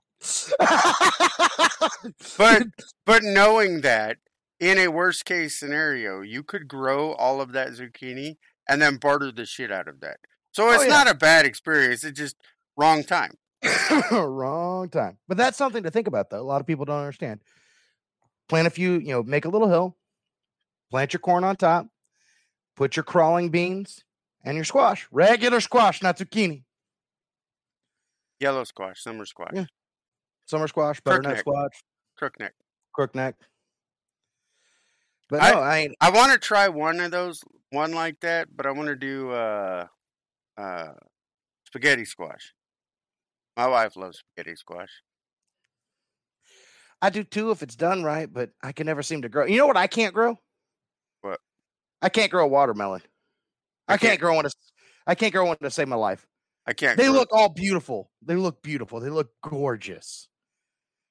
But but knowing that in a worst case scenario, you could grow all of that zucchini and then barter the shit out of that. So oh, it's Oh, yeah. not a bad experience. It's just wrong time. Wrong time. But that's something to think about, though. A lot of people don't understand. Plant a few, you know, make a little hill, plant your corn on top, put your crawling beans and your squash, regular squash, not zucchini. Yellow squash, summer squash, Yeah. Summer squash, butternut squash, crookneck. crookneck. But I- no, I ain't. I want to try one of those, one like that, but I want to do uh, uh, spaghetti squash. My wife loves spaghetti squash. I do too if it's done right, but I can never seem to grow. You know what I can't grow? What? I can't grow a watermelon. I, I can't, can't- grow one to I can't grow one to save my life. I can't. They grow- look all beautiful. They look beautiful. They look gorgeous.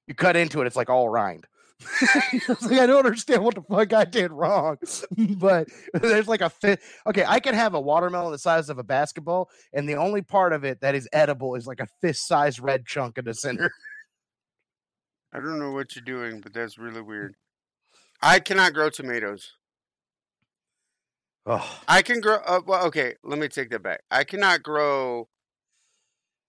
You cut into it, it's like all rind. Like, I don't understand what the fuck I did wrong, but there's like a fit. Okay, I could have a watermelon the size of a basketball, and the only part of it that is edible is like a fist-sized red chunk in the center. I don't know what you're doing, but that's really weird. I cannot grow tomatoes. Oh, I can grow. Uh, well, okay, let me take that back. I cannot grow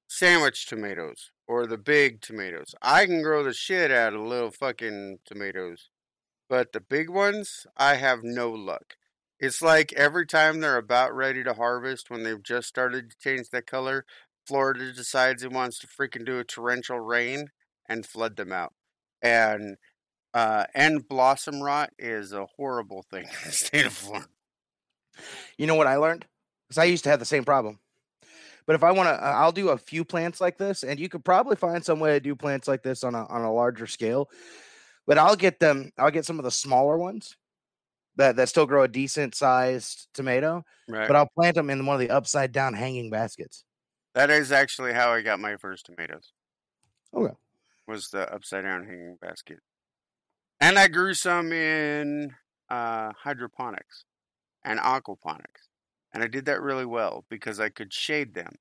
sandwich tomatoes or the big tomatoes. I can grow the shit out of little fucking tomatoes, but the big ones, I have no luck. It's like every time they're about ready to harvest, when they've just started to change their color, Florida decides it wants to freaking do a torrential rain and flood them out. And uh, end blossom rot is a horrible thing in the state of Florida. you know what I learned? Because I used to have the same problem. But if I want to, I'll do a few plants like this, and you could probably find some way to do plants like this on a on a larger scale. But I'll get them. I'll get some of the smaller ones that that still grow a decent sized tomato. Right. But I'll plant them in one of the upside down hanging baskets. That is actually how I got my first tomatoes. Okay. Was the upside down hanging basket. And I grew some in uh, hydroponics and aquaponics. And I did that really well because I could shade them.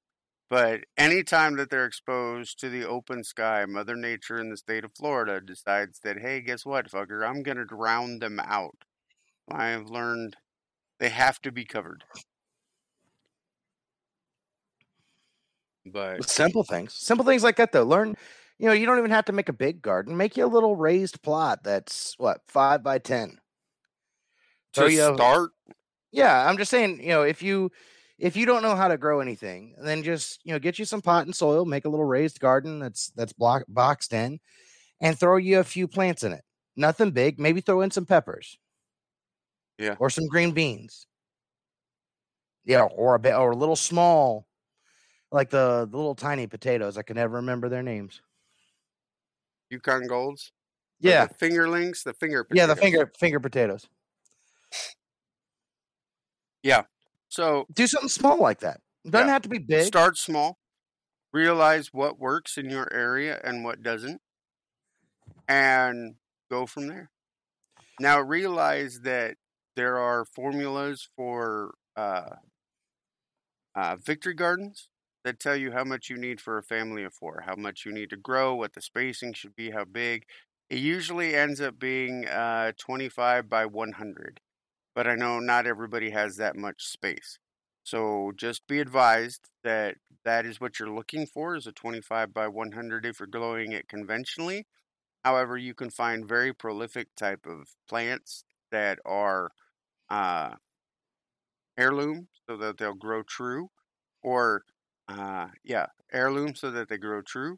But anytime that they're exposed to the open sky, Mother Nature in the state of Florida decides that, hey, guess what, fucker? I'm going to drown them out. I have learned they have to be covered. But Simple things, simple things like that though. Learn, you know, you don't even have to make a big garden. Make you a little raised plot that's what five by ten. To you start, Yeah, I'm just saying, you know, if you if you don't know how to grow anything, then just you know get you some pot and soil, make a little raised garden that's that's block, boxed in, and throw you a few plants in it. Nothing big. Maybe throw in some peppers. Yeah. Or some green beans. Yeah, or a bit or a little small, like the, the little tiny potatoes. I can never remember their names. Yukon Golds. or Yeah, the fingerlings, the finger. yeah, the finger finger potatoes. So Do something small like that. It doesn't Yeah. have to be big. start small, realize what works in your area and what doesn't, and go from there. Now realize that there are formulas for uh, uh, victory gardens that tell you how much you need for a family of four, how much you need to grow, what the spacing should be, how big. It usually ends up being uh, 25 by 100, but I know not everybody has that much space. So just be advised that that is what you're looking for is a 25 by 100 if you're growing it conventionally. However, you can find very prolific type of plants that are uh, heirloom so that they'll grow true, or uh, yeah, heirloom so that they grow true,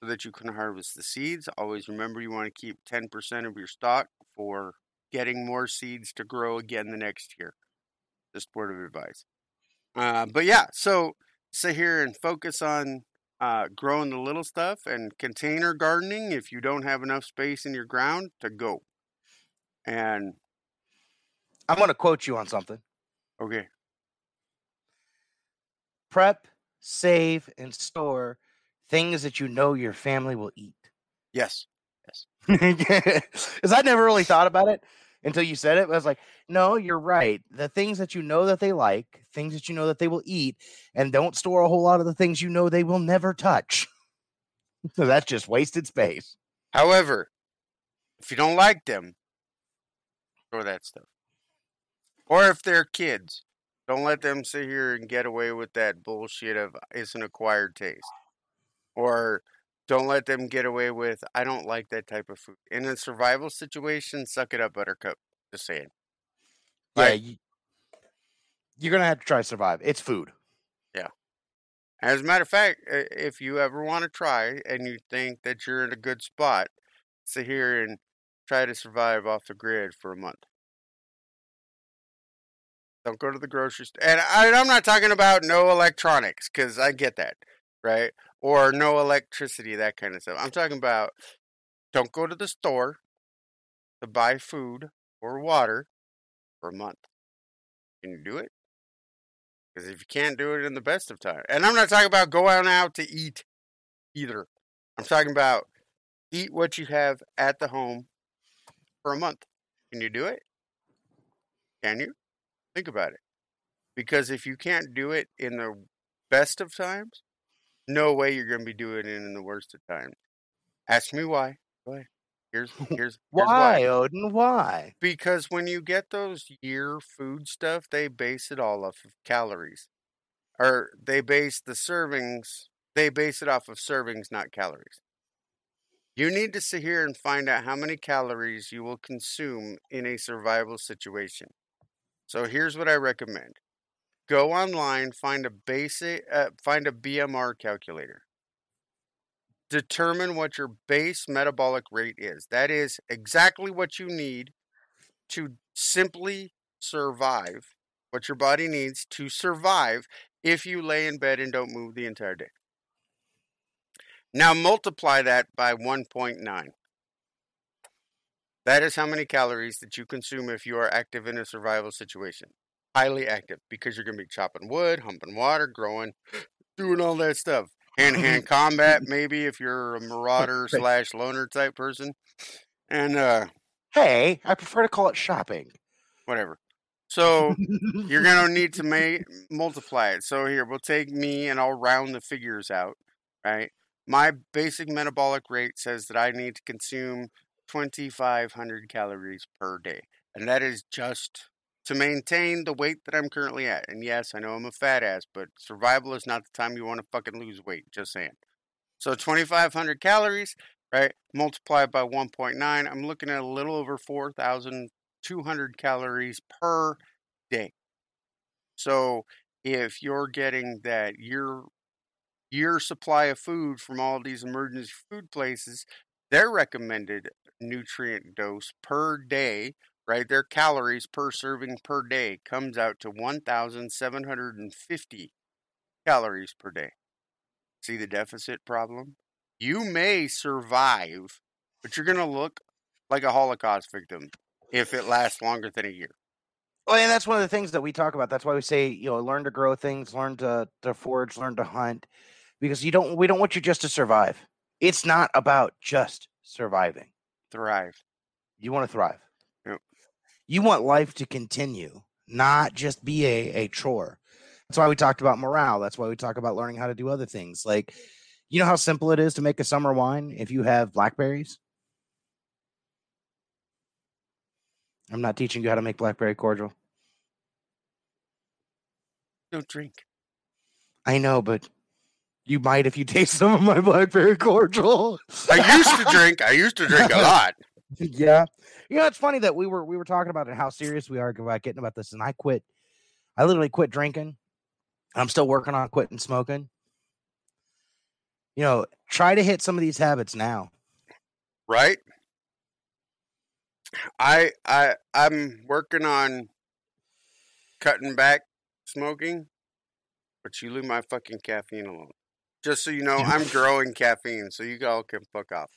so that you can harvest the seeds. Always remember you want to keep 10% of your stock for getting more seeds to grow again the next year. Just word of advice. Uh, but yeah, so sit here and focus on uh, growing the little stuff and container gardening if you don't have enough space in your ground to go. And I'm going to quote you on something. okay, Prep, save, and store things that you know your family will eat. yes, Yes. Because I never really thought about it until you said it. I was like, no, you're right. The things that you know that they like, things that you know that they will eat, and don't store a whole lot of the things you know they will never touch. so that's just wasted space. However, if you don't like them, throw that stuff. Or if they're kids, don't let them sit here and get away with that bullshit of it's an acquired taste. Or don't let them get away with I don't like that type of food. In a survival situation, suck it up, Buttercup. Just saying. Yeah, Like- you, you're gonna have to try to survive. It's food. Yeah. As a matter of fact, if you ever want to try and you think that you're in a good spot, sit here and try to survive off the grid for a month. Don't go to the grocery store. And I, I'm not talking about no electronics, because I get that, right? Or no electricity, that kind of stuff. I'm talking about don't go to the store to buy food or water for a month. Can you do it? Because if you can't do it in the best of time, and I'm not talking about going out to eat either. I'm talking about eat what you have at the home for a month. Can you do it? Can you? Think about it. Because if you can't do it in the best of times, no way you're going to be doing it in the worst of times. Ask me why. Why? Here's here's here's Why, Odin? Why? because when you get those year food stuff, they base it all off of calories. Or they base the servings, they base it off of servings, not calories. You need to sit here and find out how many calories you will consume in a survival situation. So here's what I recommend. Go online, find a basic uh, find a BMR calculator. Determine what your base metabolic rate is. That is exactly what you need to simply survive, what your body needs to survive if you lay in bed and don't move the entire day. Now multiply that by 1.9. That is how many calories that you consume if you are active in a survival situation. Highly active because you're going to be chopping wood, humping water, growing, doing all that stuff. Hand to hand combat, maybe if you're a marauder slash loner type person. And uh, Hey, I prefer to call it shopping. whatever. So you're going to need to make multiply it. So here, we'll take me and I'll round the figures out, right? My basic metabolic rate says that I need to consume 2500 calories per day. And that is just to maintain the weight that I'm currently at. And yes, I know I'm a fat ass, but survival is not the time you want to fucking lose weight, just saying. So 2500 calories, right? Multiplied by 1.9, I'm looking at a little over 4200 calories per day. So if you're getting that year year supply of food from all these emergency food places, their recommended nutrient dose per day, right? Their calories per serving per day comes out to 1,750 calories per day. See the deficit problem? You may survive, but you're going to look like a Holocaust victim if it lasts longer than a year. Well, and that's one of the things that we talk about. That's why we say, you know, learn to grow things, learn to to forage, learn to hunt, because you don't. We don't want you just to survive. It's not about just surviving. Thrive. You want to thrive. Yep. You want life to continue, not just be a, a chore. That's why we talked about morale. That's why we talk about learning how to do other things. Like, you know how simple it is to make a summer wine if you have blackberries? I'm not teaching you how to make blackberry cordial. Don't drink. I know, but you might if you taste some of my blackberry cordial. I used to drink. I used to drink a lot. Yeah. You know, it's funny that we were we were talking about it, how serious we are about getting about this, and I quit. I literally quit drinking. I'm still working on quitting smoking. You know, try to hit some of these habits now. Right? I I I'm working on cutting back smoking, but you leave my fucking caffeine alone. Just so you know, I'm growing caffeine, so you all can fuck off.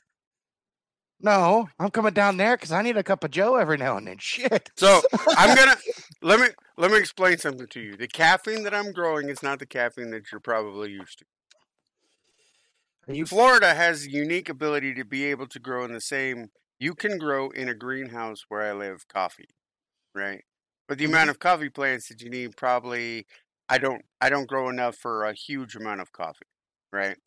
No, I'm coming down there because I need a cup of Joe every now and then. Shit. So I'm gonna let me let me explain something to you. The caffeine that I'm growing is not the caffeine that you're probably used to. You, Florida has a unique ability to be able to grow in the same. You can grow in a greenhouse where I live coffee, right? But the Mhm. amount of coffee plants that you need probably I don't I don't grow enough for a huge amount of coffee, right?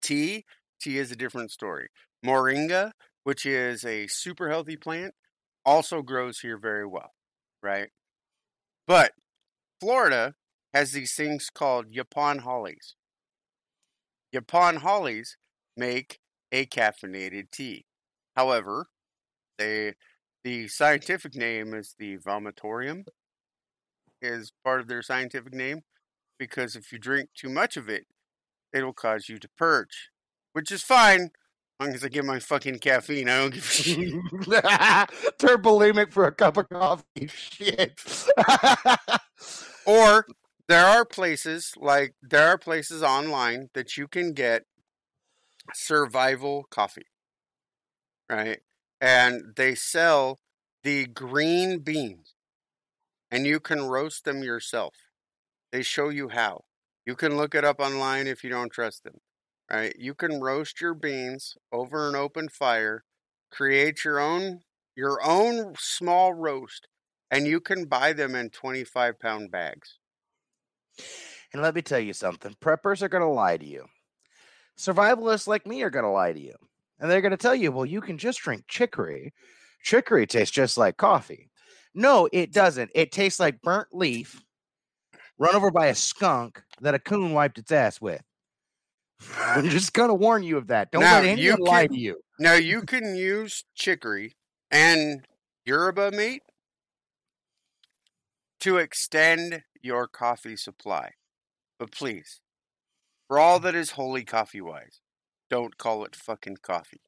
Tea, tea is a different story. Moringa, which is a super healthy plant, also grows here very well, right? But Florida has these things called Yaupon hollies. Yaupon hollies make a caffeinated tea. However, they the scientific name is the vomitorium is part of their scientific name because if you drink too much of it, it'll cause you to purge, which is fine long as I get my fucking caffeine. I don't give a shit. Turn bulimic for a cup of coffee. Shit. Or there are places like there are places online that you can get survival coffee. Right? And they sell the green beans and you can roast them yourself. They show you how. You can look it up online if you don't trust them. Right? You can roast your beans over an open fire, create your own your own small roast, and you can buy them in 25 pound bags. and let me tell you something preppers are going to lie to you. Survivalists like me are going to lie to you. And they're going to tell you, well, you can just drink chicory. Chicory tastes just like coffee. No, it doesn't. It tastes like burnt leaf run over by a skunk that a coon wiped its ass with. I'm just to warn you of that. Don't Now, let anyone you lie to you. Now you can use chicory and yerba mate to extend your coffee supply. But please, for all that is holy coffee wise, don't call it fucking coffee.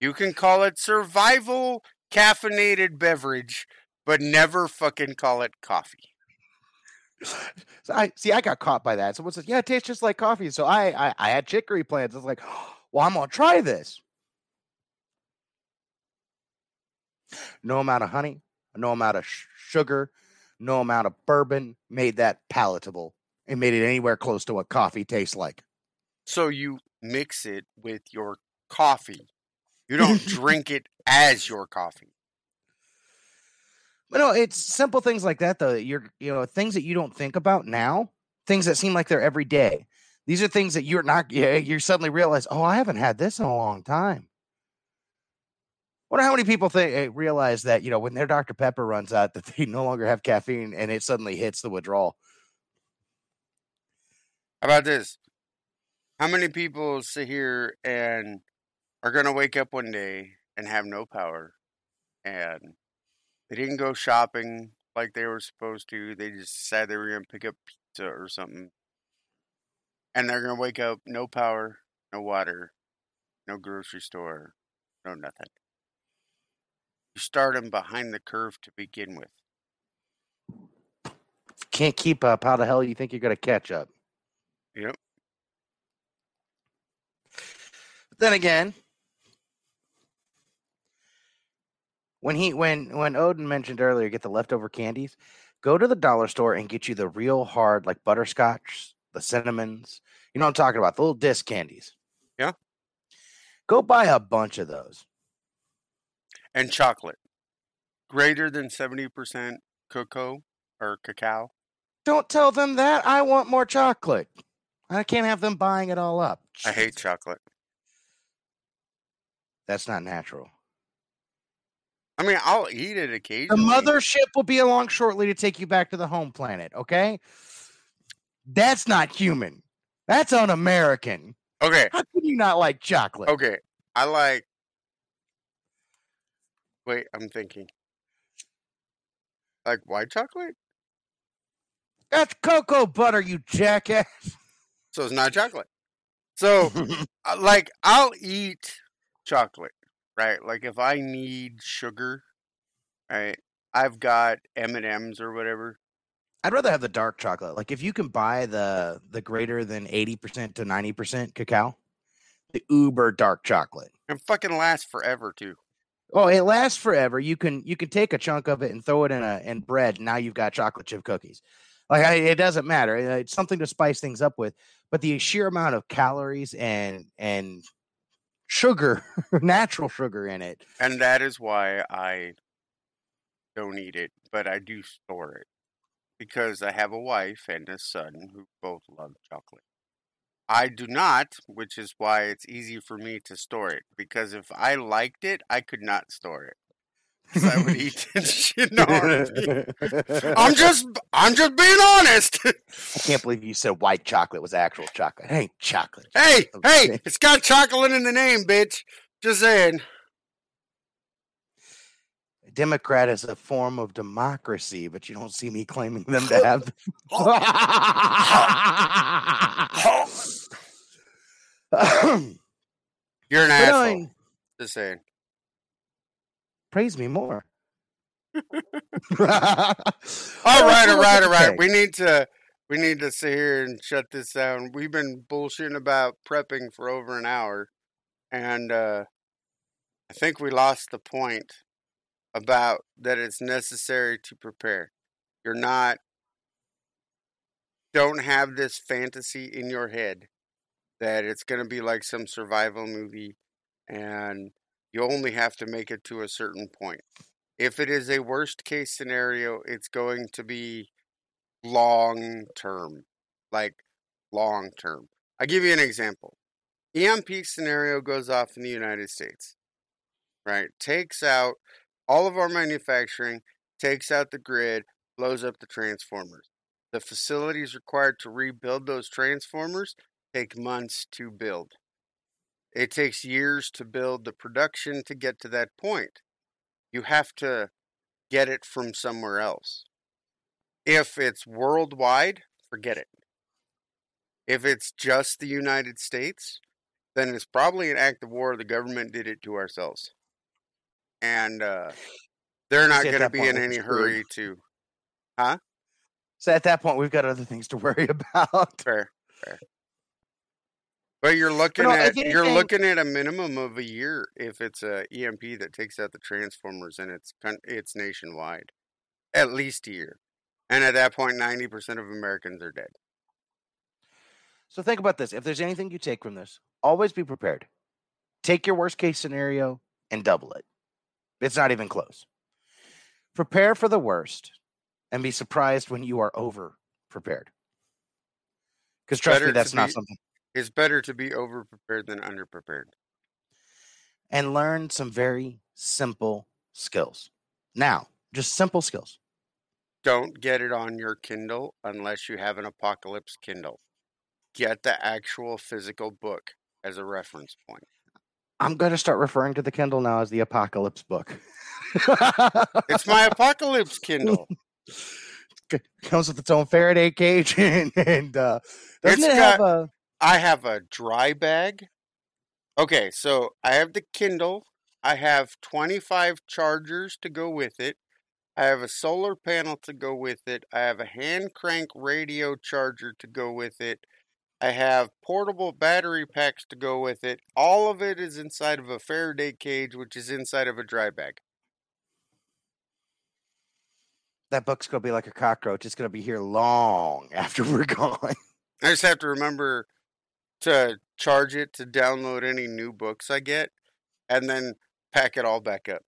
You can call it survival caffeinated beverage, but never fucking call it coffee. So I see. I got caught by that. Someone says, "Yeah, it tastes just like coffee." So I, I, I had chicory plants. I was like, "Well, I'm gonna try this." No amount of honey, no amount of sh- sugar, no amount of bourbon made that palatable. It made it anywhere close to what coffee tastes like. So you mix it with your coffee. You don't drink it as your coffee. But no, it's simple things like that, though. that You're, you know, things that you don't think about now, things that seem like they're every day. These are things that you're not. Yeah, you suddenly realize, oh, I haven't had this in a long time. Wonder how many people think eh, realize that you know when their Dr Pepper runs out that they no longer have caffeine and it suddenly hits the withdrawal. How about this? How many people sit here and are going to wake up one day and have no power and they didn't go shopping like they were supposed to? They just decided they were going to pick up pizza or something. And they're going to wake up no power, no water, no grocery store, no nothing. You start them behind the curve to begin with. Can't keep up. How the hell you think you're going to catch up? Yep. But then again, when he when when Odin mentioned earlier, get the leftover candies. Go to the dollar store and get you the real hard, like butterscotch, the cinnamons. You know what I'm talking about? The little disc candies. Yeah. Go buy a bunch of those. And chocolate. Greater than 70% cocoa or cacao. Don't tell them that. I want more chocolate. I can't have them buying it all up. I hate chocolate. That's not natural. I mean, I'll eat it occasionally. The mothership will be along shortly to take you back to the home planet, okay? That's not human. That's un American. Okay, How can you not like chocolate? okay. I like. Wait, I'm thinking. Like white chocolate? That's cocoa butter, you jackass. So it's not chocolate. So, uh, like, I'll eat chocolate, right? Like, if I need sugar, right? I've got M and M's or whatever. I'd rather have the dark chocolate. Like if you can buy the the greater than 80% to 90% cacao, the uber dark chocolate. And fucking lasts forever too. Oh, it lasts forever. You can you can take a chunk of it and throw it in a in bread. Now you've got chocolate chip cookies. Like I, it doesn't matter. It's something to spice things up with. But the sheer amount of calories and and sugar, natural sugar in it. And that is why I don't eat it, but I do store it. Because I have a wife and a son who both love chocolate. I do not, which is why it's easy for me to store it. Because if I liked it, I could not store it. 'Cause I would eat that shit in a heartbeat. I'm just, I'm just being honest. I can't believe you said white chocolate was actual chocolate. It ain't chocolate. hey, hey, it's got chocolate in the name, bitch. Just saying. A Democrat is a form of democracy, but you don't see me claiming them to have. You're an But asshole. I Just saying. Praise me more. All right, all right, all right. We need to we need to sit here and shut this down. We've been bullshitting about prepping for over an hour, and uh, I think we lost the point about that it's necessary to prepare. You're not don't have this fantasy in your head that it's going to be like some survival movie and you only have to make it to a certain point. If it is a worst case scenario, it's going to be long term. Like long term. I'll give you an example. EMP scenario goes off in the United States, right? Takes out all of our manufacturing, takes out the grid, blows up the transformers. The facilities required to rebuild those transformers take months to build. It takes years to build the production to get to that point. You have to get it from somewhere else. If it's worldwide, forget it. If it's just the United States, then it's probably an act of war. The government did it to ourselves. And uh, they're not going to be in any hurry to. Huh? So at that point, we've got other things to worry about. Fair, fair. But you're looking no, at if you're looking at a minimum of a year if it's a EMP that takes out the transformers and it's it's nationwide, at least a year. And at that point, ninety percent of Americans are dead. So think about this. If there's anything you take from this, always be prepared. Take your worst case scenario and double it. It's not even close. Prepare for the worst and be surprised when you are over prepared. Because trust me, that's not be- something. It's better to be over prepared than under prepared. And learn some very simple skills. Now, just simple skills. Don't get it on your Kindle unless you have an apocalypse Kindle. Get the actual physical book as a reference point. I'm going to start referring to the Kindle now as the Apocalypse book. It's my apocalypse Kindle. comes with its own Faraday cage and, and uh, doesn't It's it have a I have a dry bag. Okay, so I have the Kindle. I have 25 chargers to go with it. I have a solar panel to go with it. I have a hand crank radio charger to go with it. I have portable battery packs to go with it. All of it is inside of a Faraday cage, which is inside of a dry bag. that book's gonna be like a cockroach. It's gonna be here long after we're gone. I just have to remember to charge it to download any new books I get, and then pack it all back up.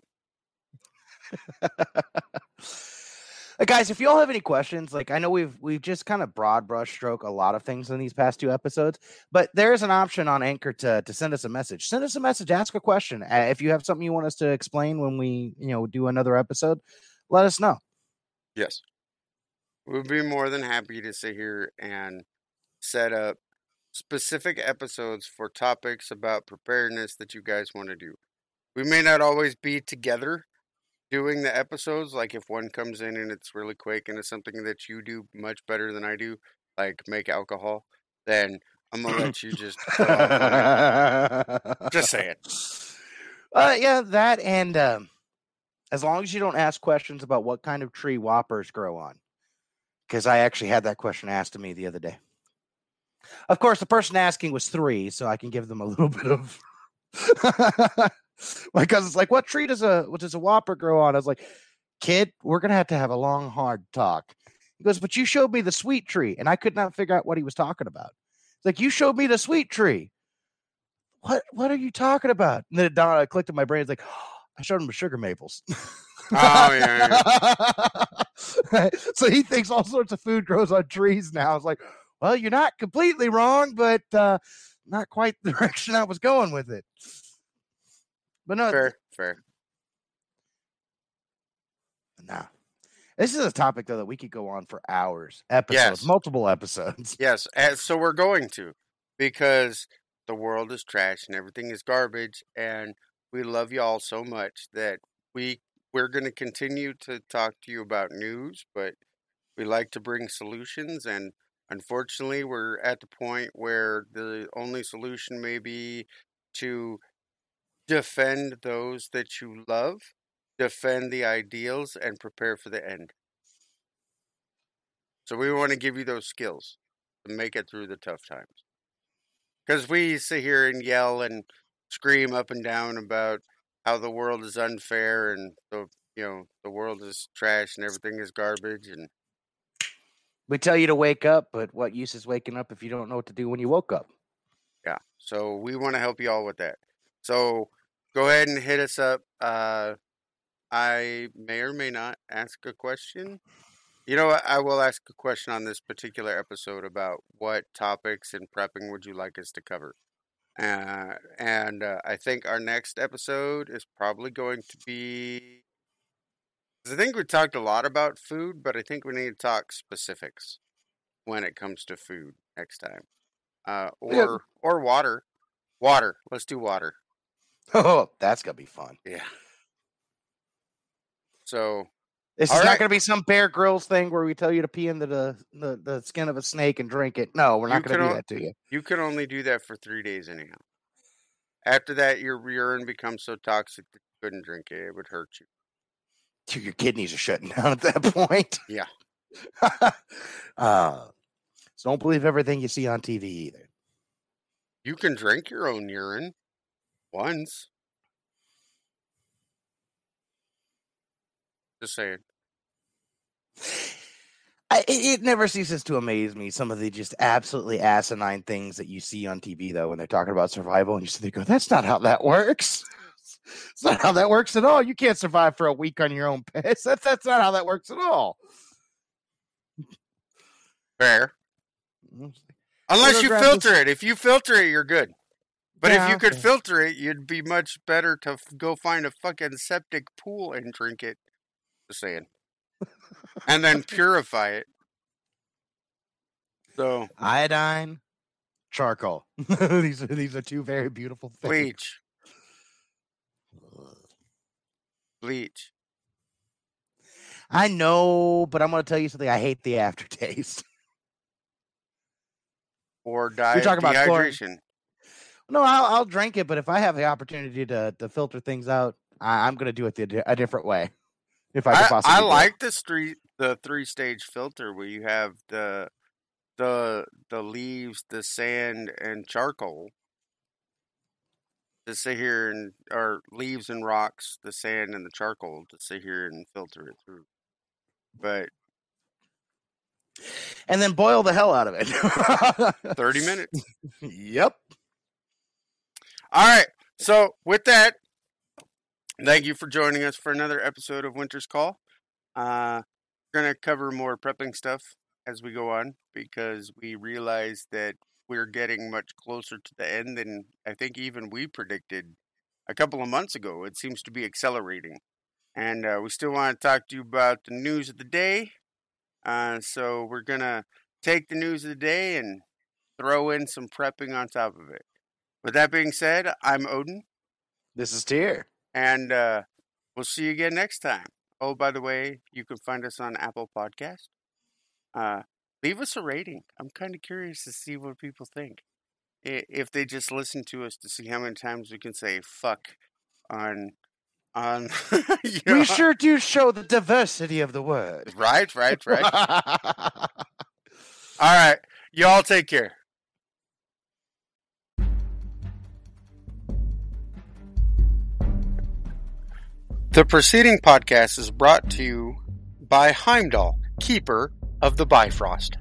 Uh, guys, if y'all have any questions, like I know we've we've just kind of broad brush stroke a lot of things in these past two episodes, but there is an option on Anchor to to send us a message. Send us a message, ask a question. Uh, if you have something you want us to explain when we you know do another episode, let us know. Yes. We'd be more than happy to sit here and set up specific episodes for topics about preparedness that you guys want to do. We may not always be together doing the episodes. Like if one comes in and it's really quick and it's something that you do much better than I do, like make alcohol, then I'm gonna let you just go off on it. just say it. Uh, yeah, that and um, as long as you don't ask questions about what kind of tree whoppers grow on, because I actually had that question asked to me the other day. Of course, the person asking was three, so I can give them a little bit of. because it's like, what tree does a what does a whopper grow on? I was like, kid, we're gonna have to have a long, hard talk. He goes, but you showed me the sweet tree, and I could not figure out what he was talking about. It's like you showed me the sweet tree. What what are you talking about? And then it dawned, I clicked in my brain. It's like, I showed him the sugar maples. Oh yeah, yeah. so he thinks all sorts of food grows on trees now. It's like, well, you're not completely wrong, but uh, not quite the direction I was going with it. But no, fair, fair. nah. This is a topic though that we could go on for hours, episodes, Yes. multiple episodes. Yes, and so we're going to because the world is trash and everything is garbage, and we love y'all so much that we we're going to continue to talk to you about news, but we like to bring solutions, and unfortunately, we're at the point where the only solution may be to defend those that you love, defend the ideals, and prepare for the end. So we want to give you those skills to make it through the tough times. Because we sit here and yell and scream up and down about how the world is unfair and the you know the world is trash and everything is garbage and We tell you to wake up, but what use is waking up if you don't know what to do when you woke up? yeah. So we want to help you all with that. So go ahead and hit us up. Uh, I may or may not ask a question. You know? I will ask a question on this particular episode about what topics in prepping would you like us to cover. Uh, and uh, I think our next episode is probably going to be. I think we talked a lot about food, but I think we need to talk specifics when it comes to food next time. Uh, or Yeah. or water. Water. Let's do water. Oh, that's gonna be fun. Yeah. So This is right. not gonna be some Bear Grylls thing where we tell you to pee into the the, the skin of a snake and drink it. No, we're You not gonna do al- that to you. you can only do that for three days anyhow. After that, your urine becomes so toxic that you couldn't drink it. It would hurt you. Your kidneys are shutting down at that point. Yeah. uh, so don't believe everything you see on TV either. You can drink your own urine once. Just saying. I, it, it never ceases to amaze me some of the just absolutely asinine things that you see on TV though when they're talking about survival and you sit there go, that's not how that works. It's not how that works at all. You can't survive for a week on your own piss. That's that's not how that works at all. Fair. Unless you filter this- it. If you filter it, you're good. But if Yeah, you could filter it, you'd be much better to f- go find a fucking septic pool and drink it. Just saying. and then purify it. So, Iodine, charcoal. these are these are two very beautiful things. bleach. Bleach. I know, but I'm going to tell you something. I hate the aftertaste. Or di- You're talking about chlorine. dehydration. No, I'll, I'll drink it, but if I have the opportunity to to filter things out, I, I'm going to do it the, a different way. If I, could I, possibly I like the street the three stage filter where you have the the the leaves, the sand, and charcoal. To sit here and or leaves and rocks, the sand and the charcoal to sit here and filter it through. but and then boil the hell out of it. 30 minutes. yep. All right. So, with that, thank you for joining us for another episode of Winter's Call. Uh, we're going to cover more prepping stuff as we go on because we realize that we're getting much closer to the end than I think even we predicted a couple of months ago. It seems to be accelerating. And uh, we still want to talk to you about the news of the day. Uh, so we're going to take the news of the day and throw in some prepping on top of it. With that being said, I'm Odin. This is Tyr. And uh, we'll see you again next time. Oh, by the way, you can find us on Apple Podcast. Leave us a rating. I'm kind of curious to see what people think. If they just listen to us to see how many times we can say "fuck" on on. you know, we sure do show the diversity of the word. Right, right, right. all right, y'all take care. The preceding podcast is brought to you by Heimdall, keeper of the Bifrost.